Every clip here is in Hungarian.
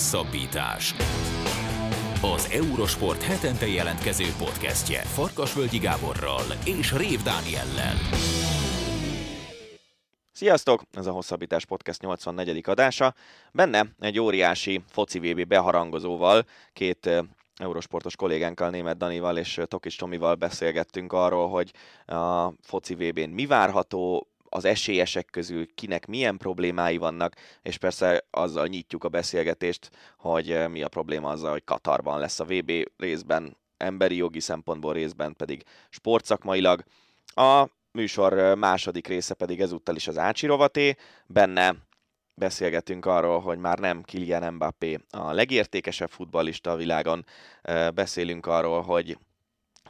Hosszabbítás. Az Eurosport hetente jelentkező podcastje Farkasvölgyi Gáborral és Rév Dániellel. Sziasztok! Ez a Hosszabbítás Podcast 84. adása. Benne egy óriási foci VB beharangozóval, két Eurosportos kollégánkkal, német Danival és Tokics Tomival beszélgettünk arról, hogy a foci VB-n mi várható, az esélyesek közül kinek milyen problémái vannak, és persze azzal nyitjuk a beszélgetést, hogy eh, mi a probléma azzal, hogy Katarban lesz a VB részben, emberi jogi szempontból részben pedig sportszakmailag. A műsor eh, második része pedig ezúttal is az Ácsi rovaté, benne beszélgetünk arról, hogy már nem Kylian Mbappé a legértékesebb futballista a világon, eh, beszélünk arról, hogy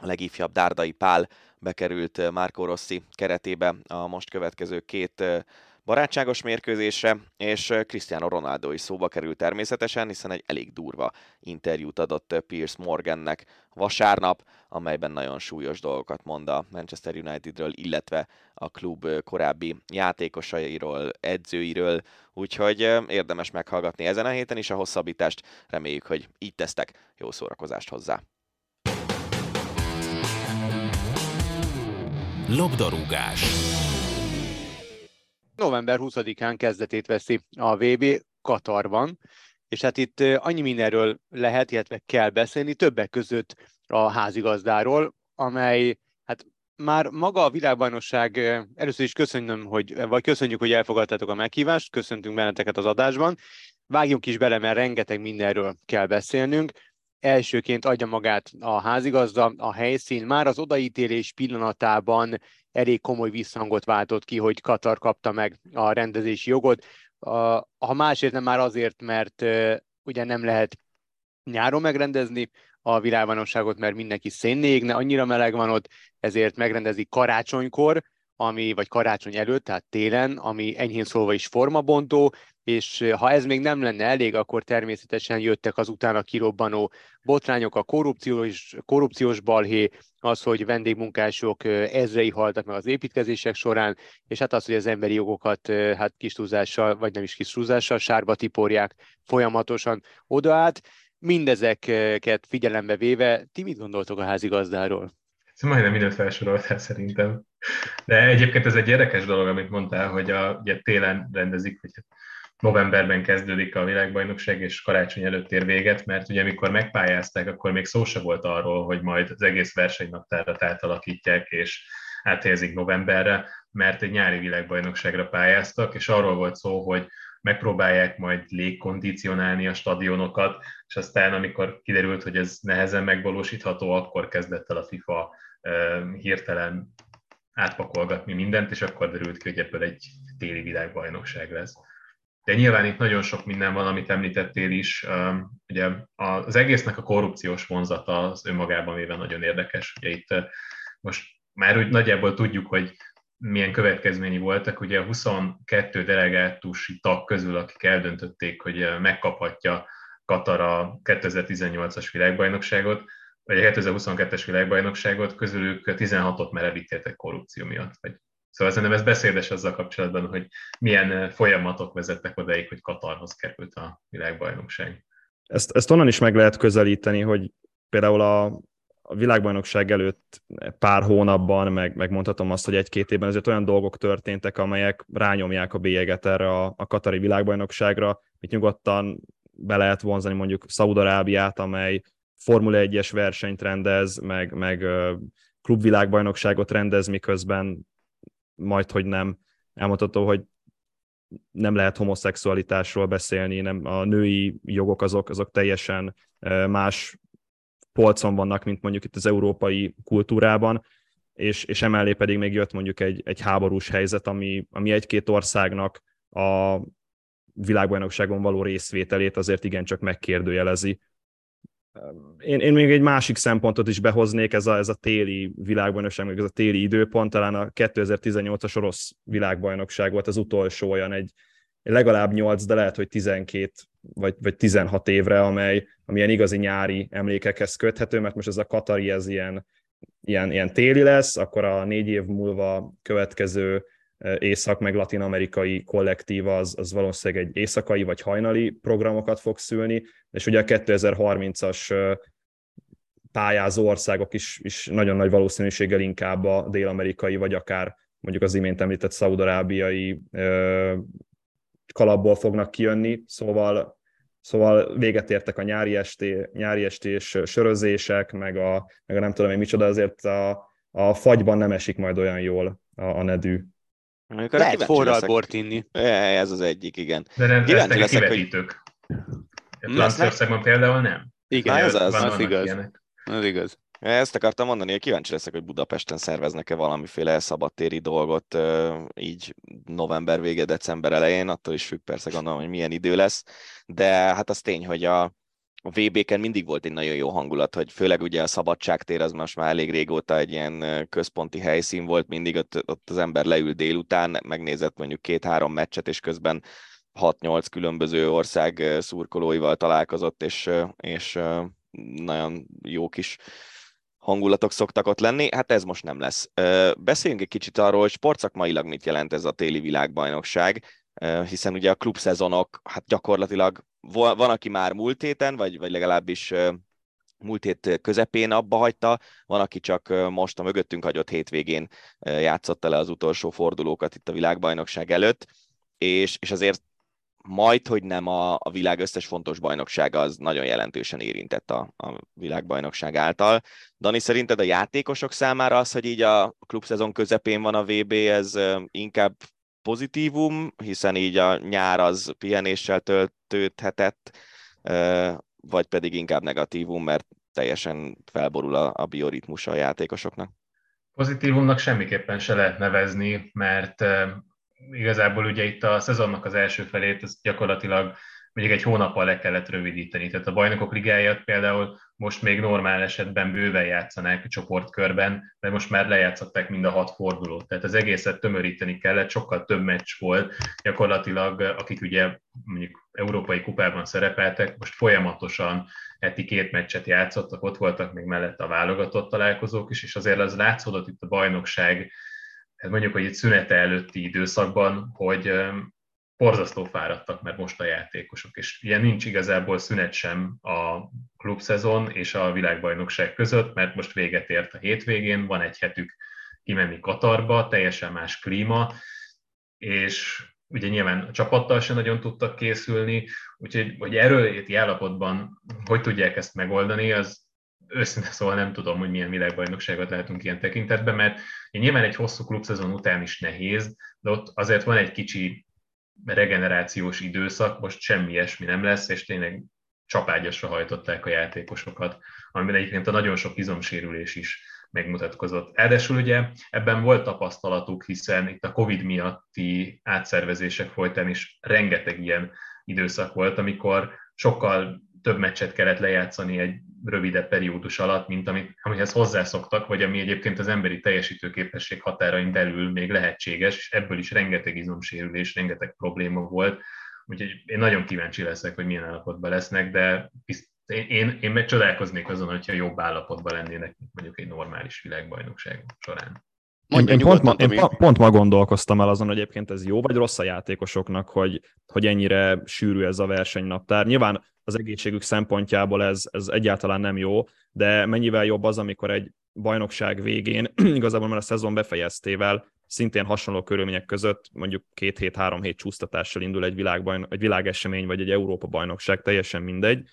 a legifjabb Dárdai Pál bekerült Marco Rossi keretébe a most következő két barátságos mérkőzésre, és Cristiano Ronaldo is szóba került természetesen, hiszen egy elég durva interjút adott Piers Morgannek vasárnap, amelyben nagyon súlyos dolgokat mond a Manchester Unitedről, illetve a klub korábbi játékosairól, edzőiről, úgyhogy érdemes meghallgatni ezen a héten is a hosszabbítást, reméljük, hogy így tesztek, jó szórakozást hozzá! Labdarúgás November 20-án kezdetét veszi a VB Katarban, és hát itt annyi mindenről lehet, illetve kell beszélni, többek között a házigazdáról, amely hát már maga a világbajnokság, először is köszönöm, hogy, vagy köszönjük, hogy elfogadtátok a meghívást, köszöntünk benneteket az adásban. Vágjunk is bele, mert rengeteg mindenről kell beszélnünk elsőként adja magát a házigazda, a helyszín. Már az odaítélés pillanatában elég komoly visszhangot váltott ki, hogy Katar kapta meg a rendezési jogot. Ha másért nem már azért, mert ugye nem lehet nyáron megrendezni a világbajnokságot, mert mindenki szénné égne, annyira meleg van ott, ezért megrendezik karácsonykor, ami, vagy karácsony előtt, tehát télen, ami enyhén szólva is formabontó, és ha ez még nem lenne elég, akkor természetesen jöttek az utána kirobbanó botrányok, a korrupciós, korrupciós balhé, az, hogy vendégmunkások ezrei haltak meg az építkezések során, és hát az, hogy az emberi jogokat hát kis túlzással, vagy nem is kis túlzással sárba tiporják folyamatosan odaát. Mindezeket figyelembe véve, ti mit gondoltok a házigazdáról? Majdnem mindent felsoroltál szerintem. De egyébként ez egy érdekes dolog, amit mondtál, hogy a, ugye télen rendezik, hogy novemberben kezdődik a világbajnokság, és karácsony előtt ér véget, mert ugye amikor megpályázták, akkor még szó se volt arról, hogy majd az egész versenynaptárat átalakítják, és áthelyezik novemberre, mert egy nyári világbajnokságra pályáztak, és arról volt szó, hogy megpróbálják majd légkondicionálni a stadionokat, és aztán amikor kiderült, hogy ez nehezen megvalósítható, akkor kezdett el a FIFA hirtelen átpakolgatni mindent, és akkor derült ki, hogy ebből egy téli világbajnokság lesz. De nyilván itt nagyon sok minden van, amit említettél is. Ugye az egésznek a korrupciós vonzata az önmagában véve nagyon érdekes. Ugye itt most már úgy nagyjából tudjuk, hogy milyen következményi voltak. Ugye a 22 delegátusi tag közül, akik eldöntötték, hogy megkaphatja Katar a 2018-as világbajnokságot, vagy a 2022-es világbajnokságot, közülük 16-ot már elítéltek korrupció miatt, vagy Szóval szerintem ez beszédes azzal kapcsolatban, hogy milyen folyamatok vezettek odaig, hogy Katarhoz került a világbajnokság. Ezt, ezt onnan is meg lehet közelíteni, hogy például a, a világbajnokság előtt pár hónapban, meg, megmondhatom azt, hogy egy-két évben azért olyan dolgok történtek, amelyek rányomják a bélyeget erre a, a katari világbajnokságra, itt nyugodtan be lehet vonzani mondjuk Szaudarábiát, amely Formula 1-es versenyt rendez, meg, meg klubvilágbajnokságot rendez, miközben majd, hogy nem. Elmondható, hogy nem lehet homoszexualitásról beszélni, nem, a női jogok azok, azok teljesen más polcon vannak, mint mondjuk itt az európai kultúrában, és, és emellé pedig még jött mondjuk egy, egy háborús helyzet, ami, ami egy-két országnak a világbajnokságon való részvételét azért igencsak megkérdőjelezi, én, én még egy másik szempontot is behoznék, ez a, ez a téli világbajnokság, meg ez a téli időpont, talán a 2018-as orosz világbajnokság volt az utolsó olyan egy, legalább 8, de lehet, hogy 12 vagy, vagy 16 évre, amely, amilyen igazi nyári emlékekhez köthető, mert most ez a Katari, ez ilyen, ilyen, ilyen téli lesz, akkor a négy év múlva következő észak meg latin-amerikai kollektíva az, az valószínűleg egy éjszakai vagy hajnali programokat fog szülni, és ugye a 2030-as pályázó országok is, is nagyon nagy valószínűséggel inkább a dél-amerikai, vagy akár mondjuk az imént említett szaudarábiai kalapból fognak kijönni, szóval Szóval véget értek a nyári, esté, nyári estés sörözések, meg a, meg a nem tudom én micsoda, azért a, a fagyban nem esik majd olyan jól a, a nedű. Lehet forral bort inni. Ez az egyik, igen. De nem kíváncsi leszek. Hogy... Franciaországban például nem. Igen, ez az, az, az igaz. Ilyenek. Ez igaz. Ezt akartam mondani, hogy kíváncsi leszek, hogy Budapesten szerveznek-e valamiféle szabadtéri dolgot így november vége, december elején, attól is függ persze gondolom, hogy milyen idő lesz, de hát az tény, hogy a, a VB-ken mindig volt egy nagyon jó hangulat, hogy főleg ugye a szabadságtér az most már elég régóta egy ilyen központi helyszín volt, mindig ott, ott az ember leül délután, megnézett mondjuk két-három meccset, és közben 6-8 különböző ország szurkolóival találkozott, és, és nagyon jó kis hangulatok szoktak ott lenni, hát ez most nem lesz. Beszéljünk egy kicsit arról, hogy sportszakmailag mit jelent ez a téli világbajnokság, hiszen ugye a klubszezonok, hát gyakorlatilag van, aki már múlt héten, vagy, vagy legalábbis múlt hét közepén abba hagyta, van, aki csak most a mögöttünk hagyott hétvégén játszotta le az utolsó fordulókat itt a világbajnokság előtt, és, és azért majd, hogy nem a, a világ összes fontos bajnoksága az nagyon jelentősen érintett a, a világbajnokság által. Dani, szerinted a játékosok számára az, hogy így a klubszezon közepén van a VB, ez inkább pozitívum, hiszen így a nyár az pihenéssel töltődhetett, vagy pedig inkább negatívum, mert teljesen felborul a, a bioritmusa a játékosoknak? Pozitívumnak semmiképpen se lehet nevezni, mert igazából ugye itt a szezonnak az első felét, ez gyakorlatilag mondjuk egy hónappal le kellett rövidíteni. Tehát a bajnokok ligáját például most még normál esetben bőven játszanák csoportkörben, de most már lejátszották mind a hat fordulót. Tehát az egészet tömöríteni kellett, sokkal több meccs volt. Gyakorlatilag, akik ugye mondjuk európai kupában szerepeltek, most folyamatosan heti két meccset játszottak, ott voltak még mellett a válogatott találkozók is, és azért az látszódott itt a bajnokság hát mondjuk, hogy itt szünete előtti időszakban, hogy borzasztó fáradtak mert most a játékosok, és ilyen nincs igazából szünet sem a klubszezon és a világbajnokság között, mert most véget ért a hétvégén, van egy hetük kimenni Katarba, teljesen más klíma, és ugye nyilván a csapattal sem nagyon tudtak készülni, úgyhogy hogy erőléti állapotban hogy tudják ezt megoldani, az őszintén szóval nem tudom, hogy milyen világbajnokságot látunk ilyen tekintetben, mert nyilván egy hosszú klubszezon után is nehéz, de ott azért van egy kicsi regenerációs időszak, most semmi ilyesmi nem lesz, és tényleg csapágyasra hajtották a játékosokat, amiben egyébként a nagyon sok izomsérülés is megmutatkozott. Ráadásul ugye ebben volt tapasztalatuk, hiszen itt a Covid miatti átszervezések folytán is rengeteg ilyen időszak volt, amikor sokkal több meccset kellett lejátszani egy rövidebb periódus alatt, mint amit, amihez hozzászoktak, vagy ami egyébként az emberi teljesítőképesség határain belül még lehetséges, és ebből is rengeteg izomsérülés, rengeteg probléma volt. Úgyhogy én nagyon kíváncsi leszek, hogy milyen állapotban lesznek, de én, én, meg csodálkoznék azon, hogyha jobb állapotban lennének, mondjuk egy normális világbajnokság során. Mondja, én, pont, ma, én pont ma gondolkoztam el azon, hogy egyébként ez jó vagy rossz a játékosoknak, hogy, hogy ennyire sűrű ez a versenynaptár. Nyilván az egészségük szempontjából ez, ez egyáltalán nem jó, de mennyivel jobb az, amikor egy bajnokság végén, igazából már a szezon befejeztével, szintén hasonló körülmények között, mondjuk két hét, három hét csúsztatással indul egy, világbajn, egy világesemény, vagy egy Európa bajnokság, teljesen mindegy,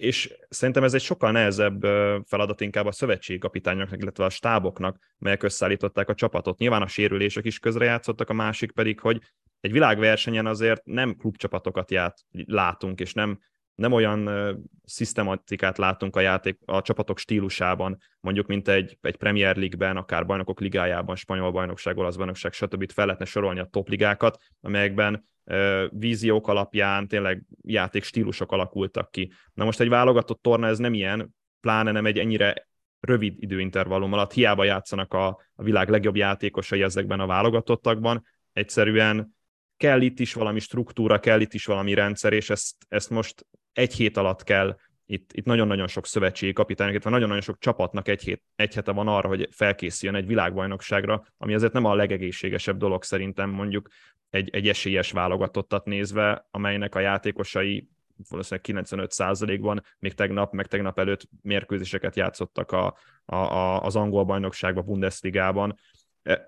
és szerintem ez egy sokkal nehezebb feladat inkább a szövetségkapitányoknak, illetve a stáboknak, melyek összeállították a csapatot. Nyilván a sérülések is közrejátszottak, a másik pedig, hogy egy világversenyen azért nem klubcsapatokat ját, látunk, és nem nem olyan uh, szisztematikát látunk a játék, a csapatok stílusában, mondjuk, mint egy, egy Premier League-ben, akár bajnokok ligájában, spanyol bajnokság, olasz bajnokság, stb. fel lehetne sorolni a topligákat, amelyekben uh, víziók alapján tényleg játék stílusok alakultak ki. Na most egy válogatott torna ez nem ilyen, pláne nem egy ennyire rövid időintervallum alatt, hiába játszanak a, a világ legjobb játékosai ezekben a válogatottakban, egyszerűen kell itt is valami struktúra, kell itt is valami rendszer, és ezt, ezt most egy hét alatt kell itt, itt nagyon-nagyon sok szövetségi kapitányok, van nagyon-nagyon sok csapatnak egy, hét, egy hete van arra, hogy felkészüljön egy világbajnokságra, ami azért nem a legegészségesebb dolog szerintem mondjuk egy, egy esélyes válogatottat nézve, amelynek a játékosai valószínűleg 95%-ban még tegnap, meg tegnap előtt mérkőzéseket játszottak a, a, a, az angol bajnokságban, Bundesligában.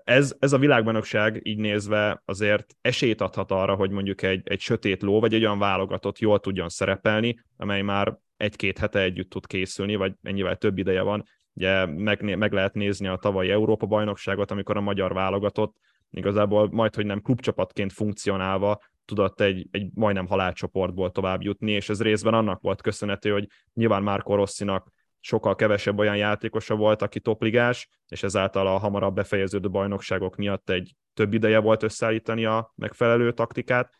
Ez, ez a világbajnokság így nézve azért esélyt adhat arra, hogy mondjuk egy, egy sötét ló, vagy egy olyan válogatott jól tudjon szerepelni, amely már egy-két hete együtt tud készülni, vagy ennyivel több ideje van. Ugye meg, meg lehet nézni a tavalyi Európa-bajnokságot, amikor a magyar válogatott igazából majd, hogy nem klubcsapatként funkcionálva tudott egy, egy majdnem halálcsoportból tovább jutni, és ez részben annak volt köszönhető, hogy nyilván Márko Rosszinak sokkal kevesebb olyan játékosa volt, aki topligás, és ezáltal a hamarabb befejeződő bajnokságok miatt egy több ideje volt összeállítani a megfelelő taktikát.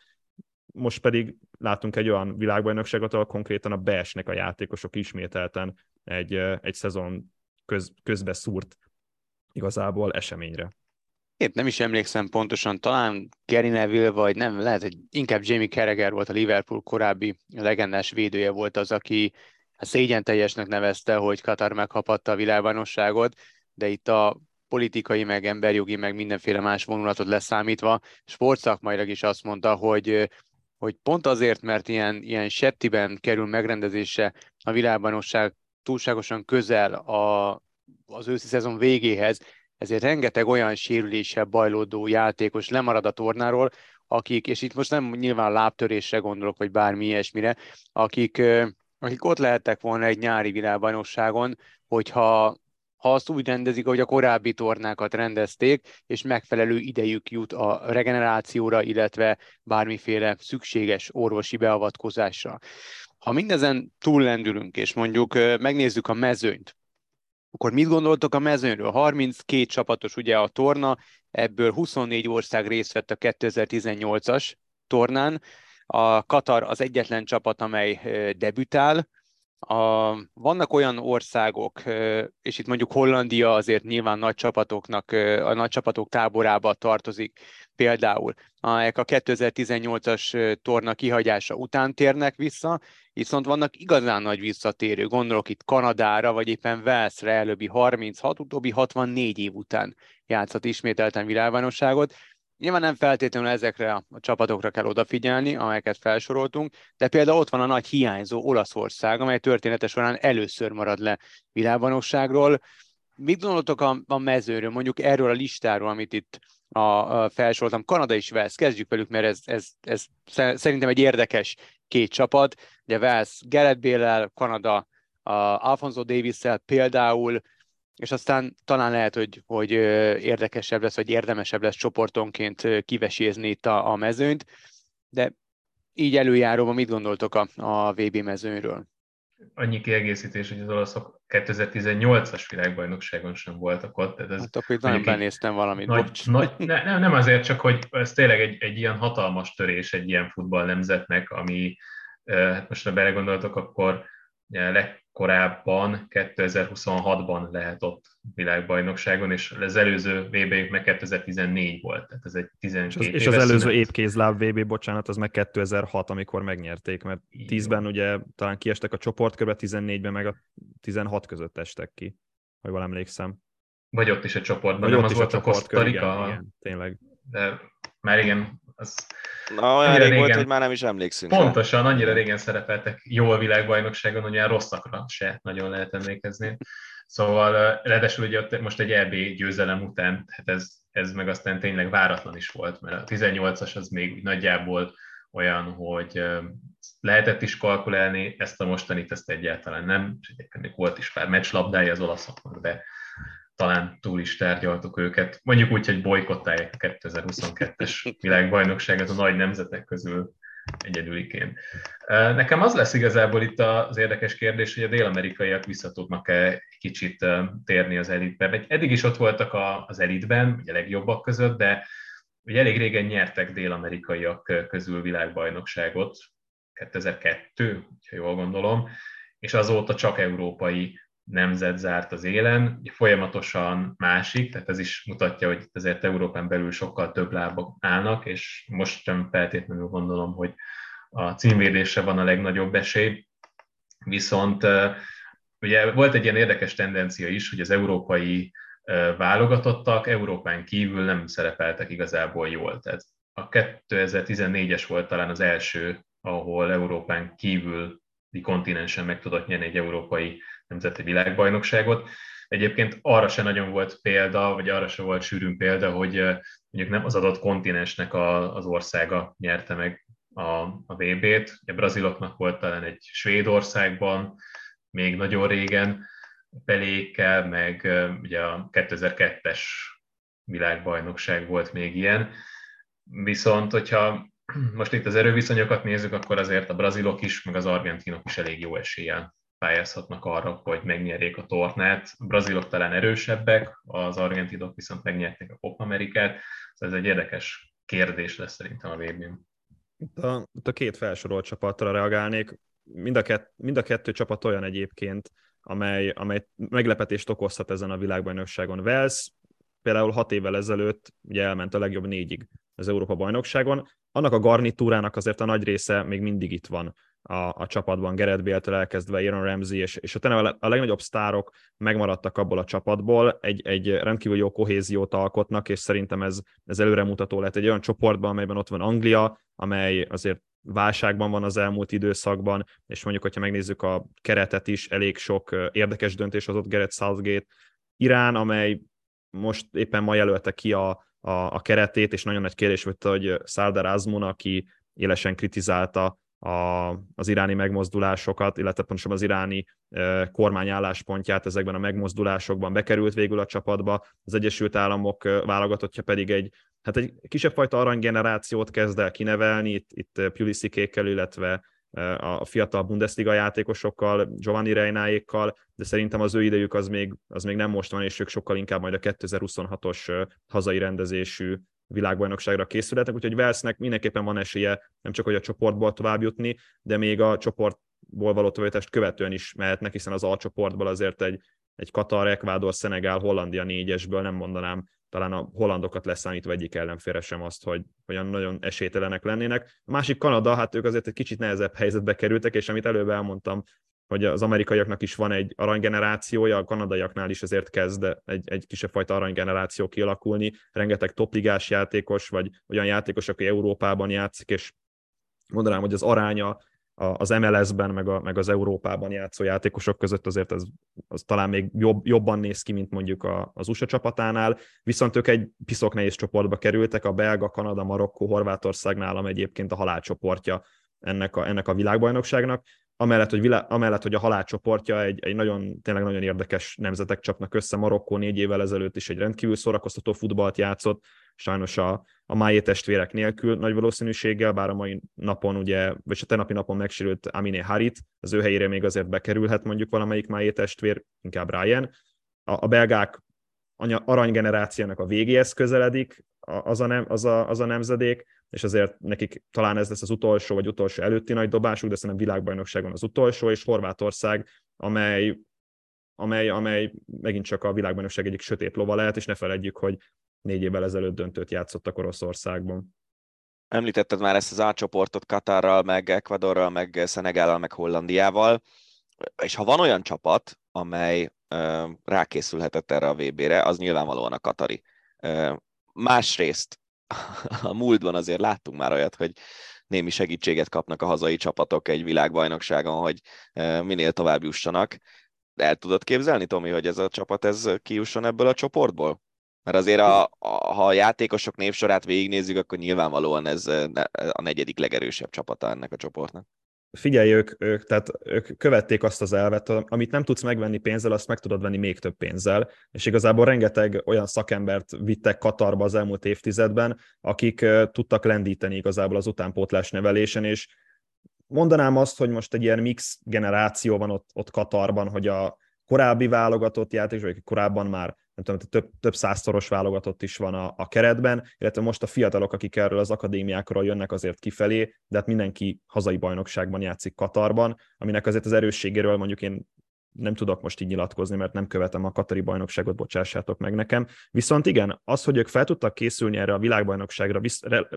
Most pedig látunk egy olyan világbajnokságot, ahol konkrétan a beesnek a játékosok ismételten egy, egy szezon köz, közbe szúrt igazából eseményre. Én nem is emlékszem pontosan, talán Gary Neville, vagy nem, lehet, hogy inkább Jamie Carragher volt a Liverpool korábbi legendás védője volt az, aki szégyen teljesnek nevezte, hogy Katar meghapatta a világbajnokságot, de itt a politikai, meg emberjogi, meg mindenféle más vonulatot leszámítva, sportszakmailag is azt mondta, hogy hogy pont azért, mert ilyen, ilyen septiben kerül megrendezése a világbajnokság túlságosan közel a, az őszi szezon végéhez, ezért rengeteg olyan sérüléssel bajlódó játékos lemarad a tornáról, akik, és itt most nem nyilván lábtörésre gondolok, vagy bármi ilyesmire, akik, akik ott lehettek volna egy nyári világbajnokságon, hogyha ha azt úgy rendezik, hogy a korábbi tornákat rendezték, és megfelelő idejük jut a regenerációra, illetve bármiféle szükséges orvosi beavatkozásra. Ha mindezen túllendülünk, és mondjuk megnézzük a mezőnyt, akkor mit gondoltok a mezőnyről? 32 csapatos ugye a torna, ebből 24 ország részt vett a 2018-as tornán. A Katar az egyetlen csapat, amely debütál, a, vannak olyan országok, és itt mondjuk Hollandia azért nyilván nagy csapatoknak, a nagy csapatok táborába tartozik. Például, amelyek a 2018-as torna kihagyása után térnek vissza, viszont vannak igazán nagy visszatérő, gondolok itt Kanadára, vagy éppen Velszre előbbi 36, utóbbi 64 év után játszott ismételten világbajnokságot, Nyilván nem feltétlenül ezekre a csapatokra kell odafigyelni, amelyeket felsoroltunk, de például ott van a nagy hiányzó Olaszország, amely története során először marad le világbajnokságról. Mit gondoltok a, a mezőről, mondjuk erről a listáról, amit itt a, a felsoroltam? Kanada is Velsz, kezdjük velük, mert ez, ez, ez szerintem egy érdekes két csapat. De Velsz Gerett Bélel, Kanada Alfonso davis például, és aztán talán lehet, hogy, hogy érdekesebb lesz, vagy érdemesebb lesz csoportonként kivesézni itt a, a mezőnyt, de így előjáróban mit gondoltok a, a VB mezőnyről? Annyi kiegészítés, hogy az olaszok 2018-as világbajnokságon sem voltak ott. Tehát ez hát akkor itt nagyon benéztem valamit, nagy, nagy, ne, nem azért, csak hogy ez tényleg egy, egy ilyen hatalmas törés egy ilyen futball nemzetnek, ami, hát most ha belegondoltok, akkor legkorábban 2026-ban lehet ott világbajnokságon, és az előző vb meg 2014 volt, tehát ez egy 12 És az, és az előző étkézláb VB, bocsánat, az meg 2006, amikor megnyerték, mert 10-ben ugye talán kiestek a csoportkörbe, 14-ben meg a 16 között estek ki, ha jól emlékszem. Vagy ott is a csoportban, Vagy nem ott az is volt a, a Costa Igen, igen, tényleg. De már igen, az Na, olyan rég régen, volt, hogy már nem is emlékszünk. Pontosan, rá. annyira régen szerepeltek jó a világbajnokságon, hogy ilyen rosszakra se nagyon lehet emlékezni. Szóval ráadásul ugye most egy EB győzelem után, hát ez, ez meg aztán tényleg váratlan is volt, mert a 18-as az még nagyjából olyan, hogy lehetett is kalkulálni, ezt a mostanit ezt egyáltalán nem, és egyébként még volt is pár meccslabdája az olaszoknak, de talán túl is tárgyaltuk őket. Mondjuk úgy, hogy bolykottálják a 2022-es világbajnokságot a nagy nemzetek közül egyedüliként. Nekem az lesz igazából itt az érdekes kérdés, hogy a dél-amerikaiak vissza tudnak-e kicsit térni az elitbe. Eddig is ott voltak az elitben, ugye a legjobbak között, de ugye elég régen nyertek dél-amerikaiak közül világbajnokságot, 2002, ha jól gondolom, és azóta csak európai nemzet zárt az élen, folyamatosan másik, tehát ez is mutatja, hogy ezért Európán belül sokkal több lábak állnak, és most sem feltétlenül gondolom, hogy a címvédésre van a legnagyobb esély. Viszont ugye volt egy ilyen érdekes tendencia is, hogy az európai válogatottak Európán kívül nem szerepeltek igazából jól. Tehát a 2014-es volt talán az első, ahol Európán kívüli kontinensen meg tudott nyerni egy európai nemzeti világbajnokságot. Egyébként arra se nagyon volt példa, vagy arra se volt sűrűn példa, hogy mondjuk nem az adott kontinensnek a, az országa nyerte meg a, a VB-t. A braziloknak volt talán egy Svédországban, még nagyon régen, Pelékkel, meg ugye a 2002-es világbajnokság volt még ilyen. Viszont, hogyha most itt az erőviszonyokat nézzük, akkor azért a brazilok is, meg az argentinok is elég jó eséllyel pályázhatnak arra, hogy megnyerjék a tornát. A brazilok talán erősebbek, az argentinok viszont megnyerték a Copa Amerikát, szóval ez egy érdekes kérdés lesz szerintem a vb a, a két felsorolt csapatra reagálnék. Mind a, kett, mind a kettő csapat olyan egyébként, amely, amely meglepetést okozhat ezen a világbajnokságon. Wales például hat évvel ezelőtt ugye elment a legjobb négyig az Európa bajnokságon. Annak a garnitúrának azért a nagy része még mindig itt van a, a csapatban, Gerett Bale-től elkezdve Aaron Ramsey, és, és a, a legnagyobb sztárok megmaradtak abból a csapatból, egy, egy rendkívül jó kohéziót alkotnak, és szerintem ez, ez előremutató lehet egy olyan csoportban, amelyben ott van Anglia, amely azért válságban van az elmúlt időszakban, és mondjuk, hogyha megnézzük a keretet is, elég sok érdekes döntés hozott Gerett Southgate, Irán, amely most éppen ma jelölte ki a, a, a keretét, és nagyon nagy kérdés volt, hogy Sardar Azmun, aki élesen kritizálta a, az iráni megmozdulásokat, illetve pontosabban az iráni e, kormány álláspontját ezekben a megmozdulásokban bekerült végül a csapatba, az Egyesült Államok válogatottja pedig egy, hát egy kisebb fajta aranygenerációt kezd el kinevelni, itt, itt Pulisikékkel, illetve a fiatal Bundesliga játékosokkal, Giovanni Reináékkal, de szerintem az ő idejük az még, az még nem most van, és ők sokkal inkább majd a 2026-os hazai rendezésű világbajnokságra készülhetnek, úgyhogy Velsznek mindenképpen van esélye nem csak, hogy a csoportból tovább jutni, de még a csoportból való továbbjutást követően is mehetnek, hiszen az A csoportból azért egy, egy Katar, Ekvádor, Szenegál, Hollandia négyesből nem mondanám, talán a hollandokat leszámítva egyik ellenfélre sem azt, hogy olyan nagyon esélytelenek lennének. A másik Kanada, hát ők azért egy kicsit nehezebb helyzetbe kerültek, és amit előbb elmondtam, hogy az amerikaiaknak is van egy aranygenerációja, a kanadaiaknál is azért kezd egy, egy kisebb fajta aranygeneráció kialakulni, rengeteg topligás játékos, vagy olyan játékos, aki Európában játszik, és mondanám, hogy az aránya az MLS-ben, meg, a, meg az Európában játszó játékosok között azért az, az talán még jobb, jobban néz ki, mint mondjuk a, az USA csapatánál, viszont ők egy piszok nehéz csoportba kerültek, a Belga, Kanada, Marokkó, Horvátország nálam egyébként a halálcsoportja ennek a, ennek a világbajnokságnak, amellett, hogy, vilá, amellett, hogy a halálcsoportja egy, egy nagyon, tényleg nagyon érdekes nemzetek csapnak össze. Marokkó négy évvel ezelőtt is egy rendkívül szórakoztató futballt játszott, sajnos a, a Májé testvérek nélkül nagy valószínűséggel, bár a mai napon ugye, vagy a tenapi napon megsérült Aminé Harit, az ő helyére még azért bekerülhet mondjuk valamelyik Májé testvér, inkább Ryan. A, a belgák aranygenerációnak a végéhez közeledik az a, nem, az, a, az a nemzedék, és azért nekik talán ez lesz az utolsó vagy utolsó előtti nagy dobásuk, de szerintem világbajnokságon az utolsó, és Horvátország, amely, amely, amely megint csak a világbajnokság egyik sötét lova lehet, és ne felejtjük, hogy négy évvel ezelőtt döntőt játszottak Oroszországban. Említetted már ezt az A csoportot Katarral, meg Ecuadorral, meg Szenegállal, meg Hollandiával, és ha van olyan csapat, amely rákészülhetett erre a VB-re, az nyilvánvalóan a Katari. Másrészt a múltban azért láttunk már olyat, hogy némi segítséget kapnak a hazai csapatok egy világbajnokságon, hogy minél tovább jussanak. El tudod képzelni, Tomi, hogy ez a csapat ez kijusson ebből a csoportból? Mert azért, a, a, ha a játékosok névsorát végignézzük, akkor nyilvánvalóan ez a negyedik legerősebb csapata ennek a csoportnak figyelj, ők, ők, tehát ők követték azt az elvet, amit nem tudsz megvenni pénzzel, azt meg tudod venni még több pénzzel, és igazából rengeteg olyan szakembert vittek Katarba az elmúlt évtizedben, akik tudtak lendíteni igazából az utánpótlás nevelésen, és mondanám azt, hogy most egy ilyen mix generáció van ott, ott Katarban, hogy a korábbi válogatott játékosok, akik korábban már nem tudom, több, több százszoros válogatott is van a, a keretben, illetve most a fiatalok, akik erről az akadémiákról jönnek azért kifelé, de hát mindenki hazai bajnokságban játszik Katarban, aminek azért az erősségéről mondjuk én nem tudok most így nyilatkozni, mert nem követem a katari bajnokságot, bocsássátok meg nekem. Viszont igen, az, hogy ők fel tudtak készülni erre a világbajnokságra, visz, re,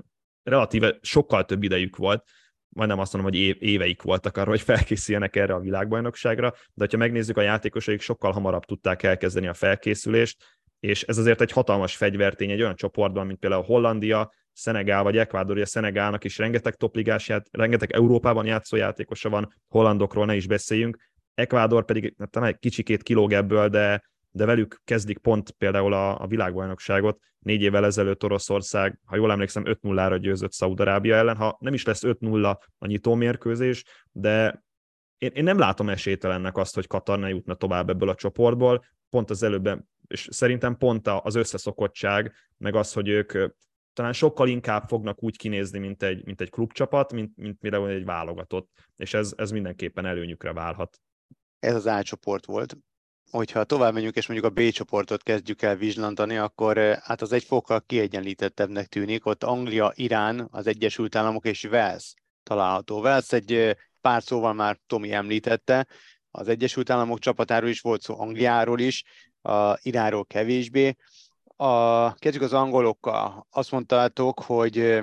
relatíve sokkal több idejük volt, majdnem azt mondom, hogy éveik voltak arra, hogy felkészüljenek erre a világbajnokságra, de ha megnézzük, a játékosaik sokkal hamarabb tudták elkezdeni a felkészülést, és ez azért egy hatalmas fegyvertény egy olyan csoportban, mint például Hollandia, Szenegál vagy Ekvádor, a Szenegálnak is rengeteg topligás, rengeteg Európában játszó játékosa van, hollandokról ne is beszéljünk, Ekvádor pedig hát, talán egy kicsikét kilóg ebből, de, de velük kezdik pont például a, a világbajnokságot. Négy évvel ezelőtt Oroszország, ha jól emlékszem, 5-0-ra győzött Szaudarábia ellen, ha nem is lesz 5-0 a nyitómérkőzés, de én, én nem látom esélytelennek azt, hogy Katar ne jutna tovább ebből a csoportból, pont az előbben, és szerintem pont az összeszokottság, meg az, hogy ők talán sokkal inkább fognak úgy kinézni, mint egy, mint egy klubcsapat, mint, mint mire egy válogatott, és ez, ez mindenképpen előnyükre válhat. Ez az A csoport volt. Hogyha tovább megyünk, és mondjuk a B csoportot kezdjük el vizslantani, akkor hát az egy fokkal kiegyenlítettebbnek tűnik. Ott Anglia, Irán, az Egyesült Államok és Wales található. Wales egy pár szóval már Tomi említette, az Egyesült Államok csapatáról is volt szó, Angliáról is, a Iránról kevésbé. A, kezdjük az angolokkal. Azt mondtátok, hogy,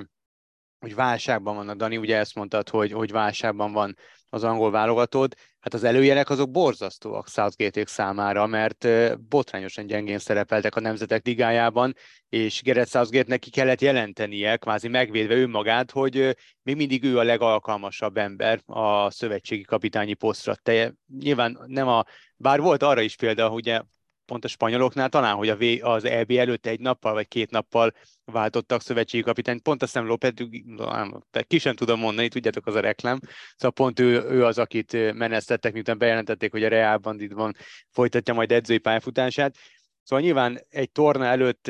hogy válságban vannak, Dani, ugye ezt mondtad, hogy, hogy válságban van az angol válogatód. Hát az előjelek azok borzasztóak southgate számára, mert botrányosan gyengén szerepeltek a Nemzetek Ligájában, és Gerett Southgate neki kellett jelentenie, kvázi megvédve önmagát, hogy még mindig ő a legalkalmasabb ember a szövetségi kapitányi posztra. Te, nyilván nem a, bár volt arra is példa, ugye pont a spanyoloknál talán, hogy a v, az EB előtt egy nappal vagy két nappal váltottak szövetségi kapitányt, pont azt hiszem Lopetegui, ki sem tudom mondani, tudjátok, az a reklám, szóval pont ő, ő az, akit menesztettek, miután bejelentették, hogy a Real Banditban folytatja majd edzői pályafutását. Szóval nyilván egy torna előtt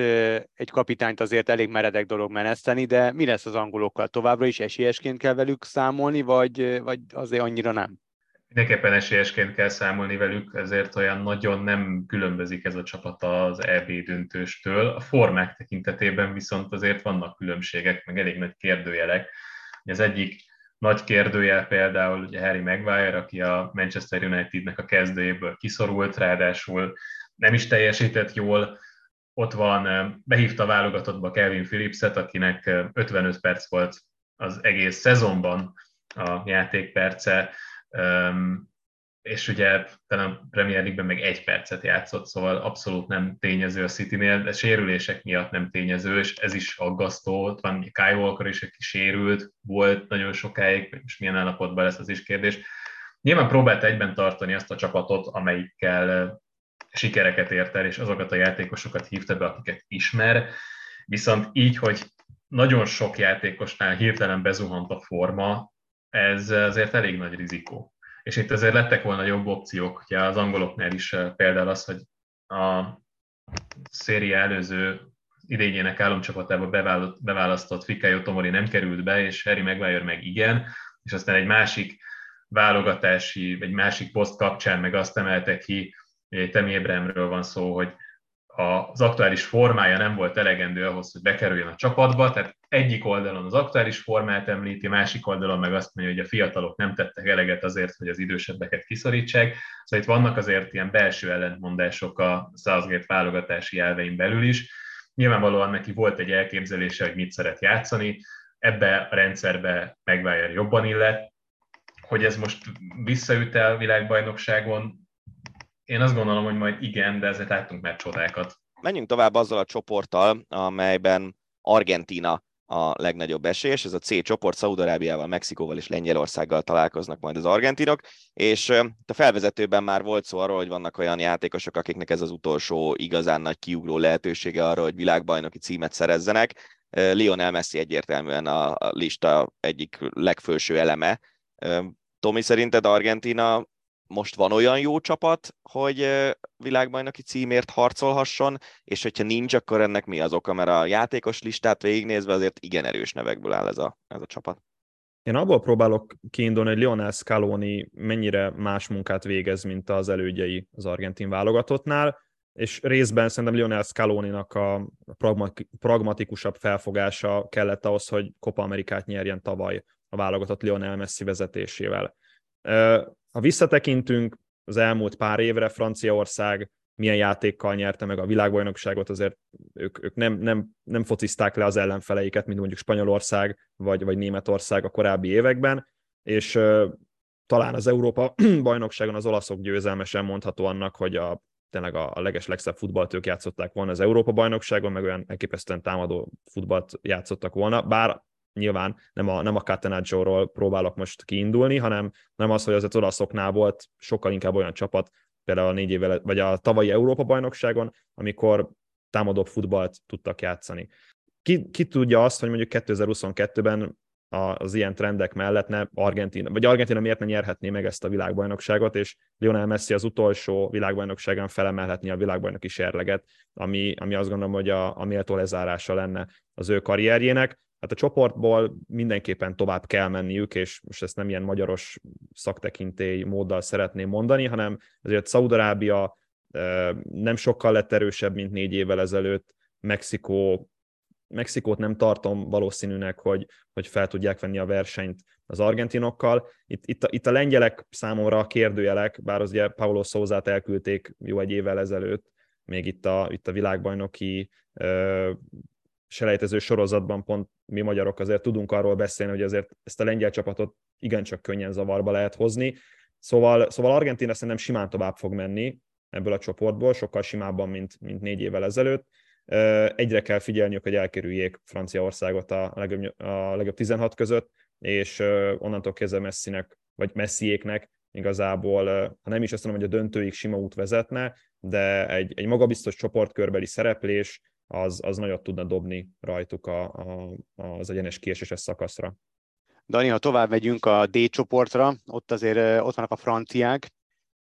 egy kapitányt azért elég meredek dolog meneszteni, de mi lesz az angolokkal? Továbbra is esélyesként kell velük számolni, vagy, vagy azért annyira nem? Mindenképpen esélyesként kell számolni velük, ezért olyan nagyon nem különbözik ez a csapat az EB döntőstől. A formák tekintetében viszont azért vannak különbségek, meg elég nagy kérdőjelek. Az egyik nagy kérdőjel például ugye Harry Maguire, aki a Manchester Unitednek a kezdőjéből kiszorult, ráadásul nem is teljesített jól, ott van, behívta válogatottba Kelvin Phillipset, akinek 55 perc volt az egész szezonban a játékperce, és ugye talán a Premier League-ben meg egy percet játszott, szóval abszolút nem tényező a City-nél, de sérülések miatt nem tényező, és ez is aggasztó. Ott van Kyle Walker is, aki sérült, volt nagyon sokáig, most milyen állapotban lesz, az is kérdés. Nyilván próbált egyben tartani azt a csapatot, amelyikkel sikereket ért el, és azokat a játékosokat hívta be, akiket ismer, viszont így, hogy nagyon sok játékosnál hirtelen bezuhant a forma, ez azért elég nagy rizikó. És itt azért lettek volna jobb opciók, ugye az angoloknál is eh, például az, hogy a széria előző idényének álomcsapatába beválasztott Fikayo Tomori nem került be, és Harry Maguire meg igen, és aztán egy másik válogatási, vagy másik poszt kapcsán meg azt emelte ki, Temi Abrahamről van szó, hogy az aktuális formája nem volt elegendő ahhoz, hogy bekerüljön a csapatba, tehát egyik oldalon az aktuális formát említi, másik oldalon meg azt mondja, hogy a fiatalok nem tettek eleget azért, hogy az idősebbeket kiszorítsák. Szóval itt vannak azért ilyen belső ellentmondások a Southgate válogatási elvein belül is. Nyilvánvalóan neki volt egy elképzelése, hogy mit szeret játszani, ebbe a rendszerbe Maguire jobban illet, hogy ez most visszaüt el világbajnokságon, én azt gondolom, hogy majd igen, de ezért láttunk már csodákat. Menjünk tovább azzal a csoporttal, amelyben Argentina a legnagyobb esélyes. Ez a C csoport, Szaudarábiával, Mexikóval és Lengyelországgal találkoznak majd az argentinok, és a felvezetőben már volt szó arról, hogy vannak olyan játékosok, akiknek ez az utolsó igazán nagy kiugró lehetősége arra, hogy világbajnoki címet szerezzenek. Lionel Messi egyértelműen a lista egyik legfőső eleme. Tomi, szerinted Argentina most van olyan jó csapat, hogy világbajnoki címért harcolhasson, és hogyha nincs, akkor ennek mi az oka, mert a játékos listát végignézve azért igen erős nevekből áll ez a, ez a csapat. Én abból próbálok kiindulni, hogy Lionel Scaloni mennyire más munkát végez, mint az elődjei az argentin válogatottnál, és részben szerintem Lionel Scaloni-nak a pragmatikusabb felfogása kellett ahhoz, hogy Copa Amerikát nyerjen tavaly a válogatott Lionel Messi vezetésével. Ha visszatekintünk az elmúlt pár évre, Franciaország milyen játékkal nyerte meg a világbajnokságot, azért ők, ők nem, nem, nem focizták le az ellenfeleiket, mint mondjuk Spanyolország vagy, vagy Németország a korábbi években, és talán az Európa bajnokságon az olaszok győzelmesen mondható annak, hogy a tényleg a, a leges legszebb futballt ők játszották volna az Európa bajnokságon, meg olyan elképesztően támadó futballt játszottak volna, bár nyilván nem a, nem a Catenaccio-ról próbálok most kiindulni, hanem nem az, hogy az az olaszoknál volt sokkal inkább olyan csapat, például a négy évvel, vagy a tavalyi Európa-bajnokságon, amikor támadóbb futballt tudtak játszani. Ki, ki tudja azt, hogy mondjuk 2022-ben az ilyen trendek mellett ne Argentina, vagy Argentina miért ne nyerhetné meg ezt a világbajnokságot, és Lionel Messi az utolsó világbajnokságon felemelhetni a világbajnoki serleget, ami, ami azt gondolom, hogy a, a méltó lezárása lenne az ő karrierjének. Hát a csoportból mindenképpen tovább kell menniük, és most ezt nem ilyen magyaros szaktekintély móddal szeretném mondani, hanem azért Szaudarábia nem sokkal lett erősebb, mint négy évvel ezelőtt, Mexikó Mexikót nem tartom valószínűnek, hogy, hogy fel tudják venni a versenyt az argentinokkal. Itt, itt, a, itt a lengyelek számomra a kérdőjelek, bár az ugye Paulo Szózát elküldték jó egy évvel ezelőtt, még itt a, itt a világbajnoki selejtező sorozatban pont mi magyarok azért tudunk arról beszélni, hogy azért ezt a lengyel csapatot igencsak könnyen zavarba lehet hozni. Szóval, szóval Argentina szerintem simán tovább fog menni ebből a csoportból, sokkal simábban, mint, mint négy évvel ezelőtt. Egyre kell figyelniük, hogy elkerüljék Franciaországot a legjobb, a legjobb 16 között, és onnantól kezdve Messinek, vagy Messiéknek igazából, ha nem is azt mondom, hogy a döntőig sima út vezetne, de egy, egy magabiztos csoportkörbeli szereplés, az, az nagyot tudna dobni rajtuk a, a, az egyenes kieséses szakaszra. Dani, ha tovább megyünk a D csoportra, ott azért ott vannak a franciák,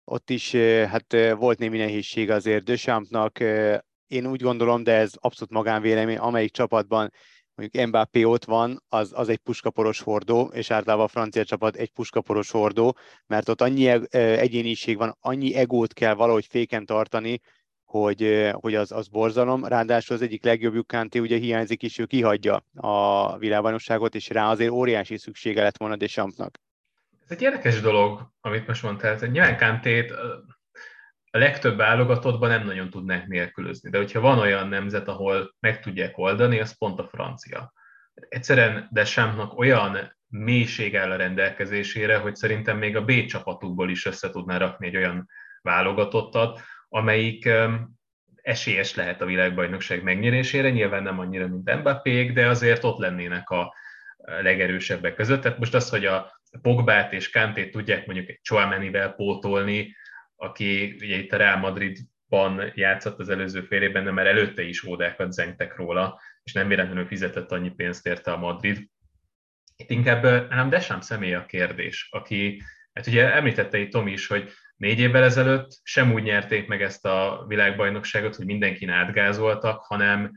ott is hát volt némi nehézség azért Döchampnak, én úgy gondolom, de ez abszolút magánvélemény, amelyik csapatban mondjuk Mbappé ott van, az, az egy puskaporos hordó, és általában a francia csapat egy puskaporos hordó, mert ott annyi egyéniség van, annyi egót kell valahogy féken tartani, hogy, hogy az, az borzalom. Ráadásul az egyik legjobb Kanté ugye hiányzik is, ő kihagyja a világbajnokságot, és rá azért óriási szüksége lett volna Desampnak. Ez egy érdekes dolog, amit most mondtál. Nyilván Kantét a legtöbb válogatottban nem nagyon tudnánk nélkülözni, de hogyha van olyan nemzet, ahol meg tudják oldani, az pont a francia. Egyszerűen Deschampsnak olyan mélység áll a rendelkezésére, hogy szerintem még a B csapatukból is össze tudná rakni egy olyan válogatottat, amelyik esélyes lehet a világbajnokság megnyerésére, nyilván nem annyira, mint Mbappék, de azért ott lennének a legerősebbek között. Tehát most az, hogy a Pogbát és Kantét tudják mondjuk egy Chouamenivel pótolni, aki ugye itt a Real Madridban játszott az előző fél évben, de már előtte is ódákat zengtek róla, és nem véletlenül fizetett annyi pénzt érte a Madrid. Itt inkább nem Desám személy a kérdés, aki, hát ugye említette itt Tomi is, hogy négy évvel ezelőtt sem úgy nyerték meg ezt a világbajnokságot, hogy mindenkin átgázoltak, hanem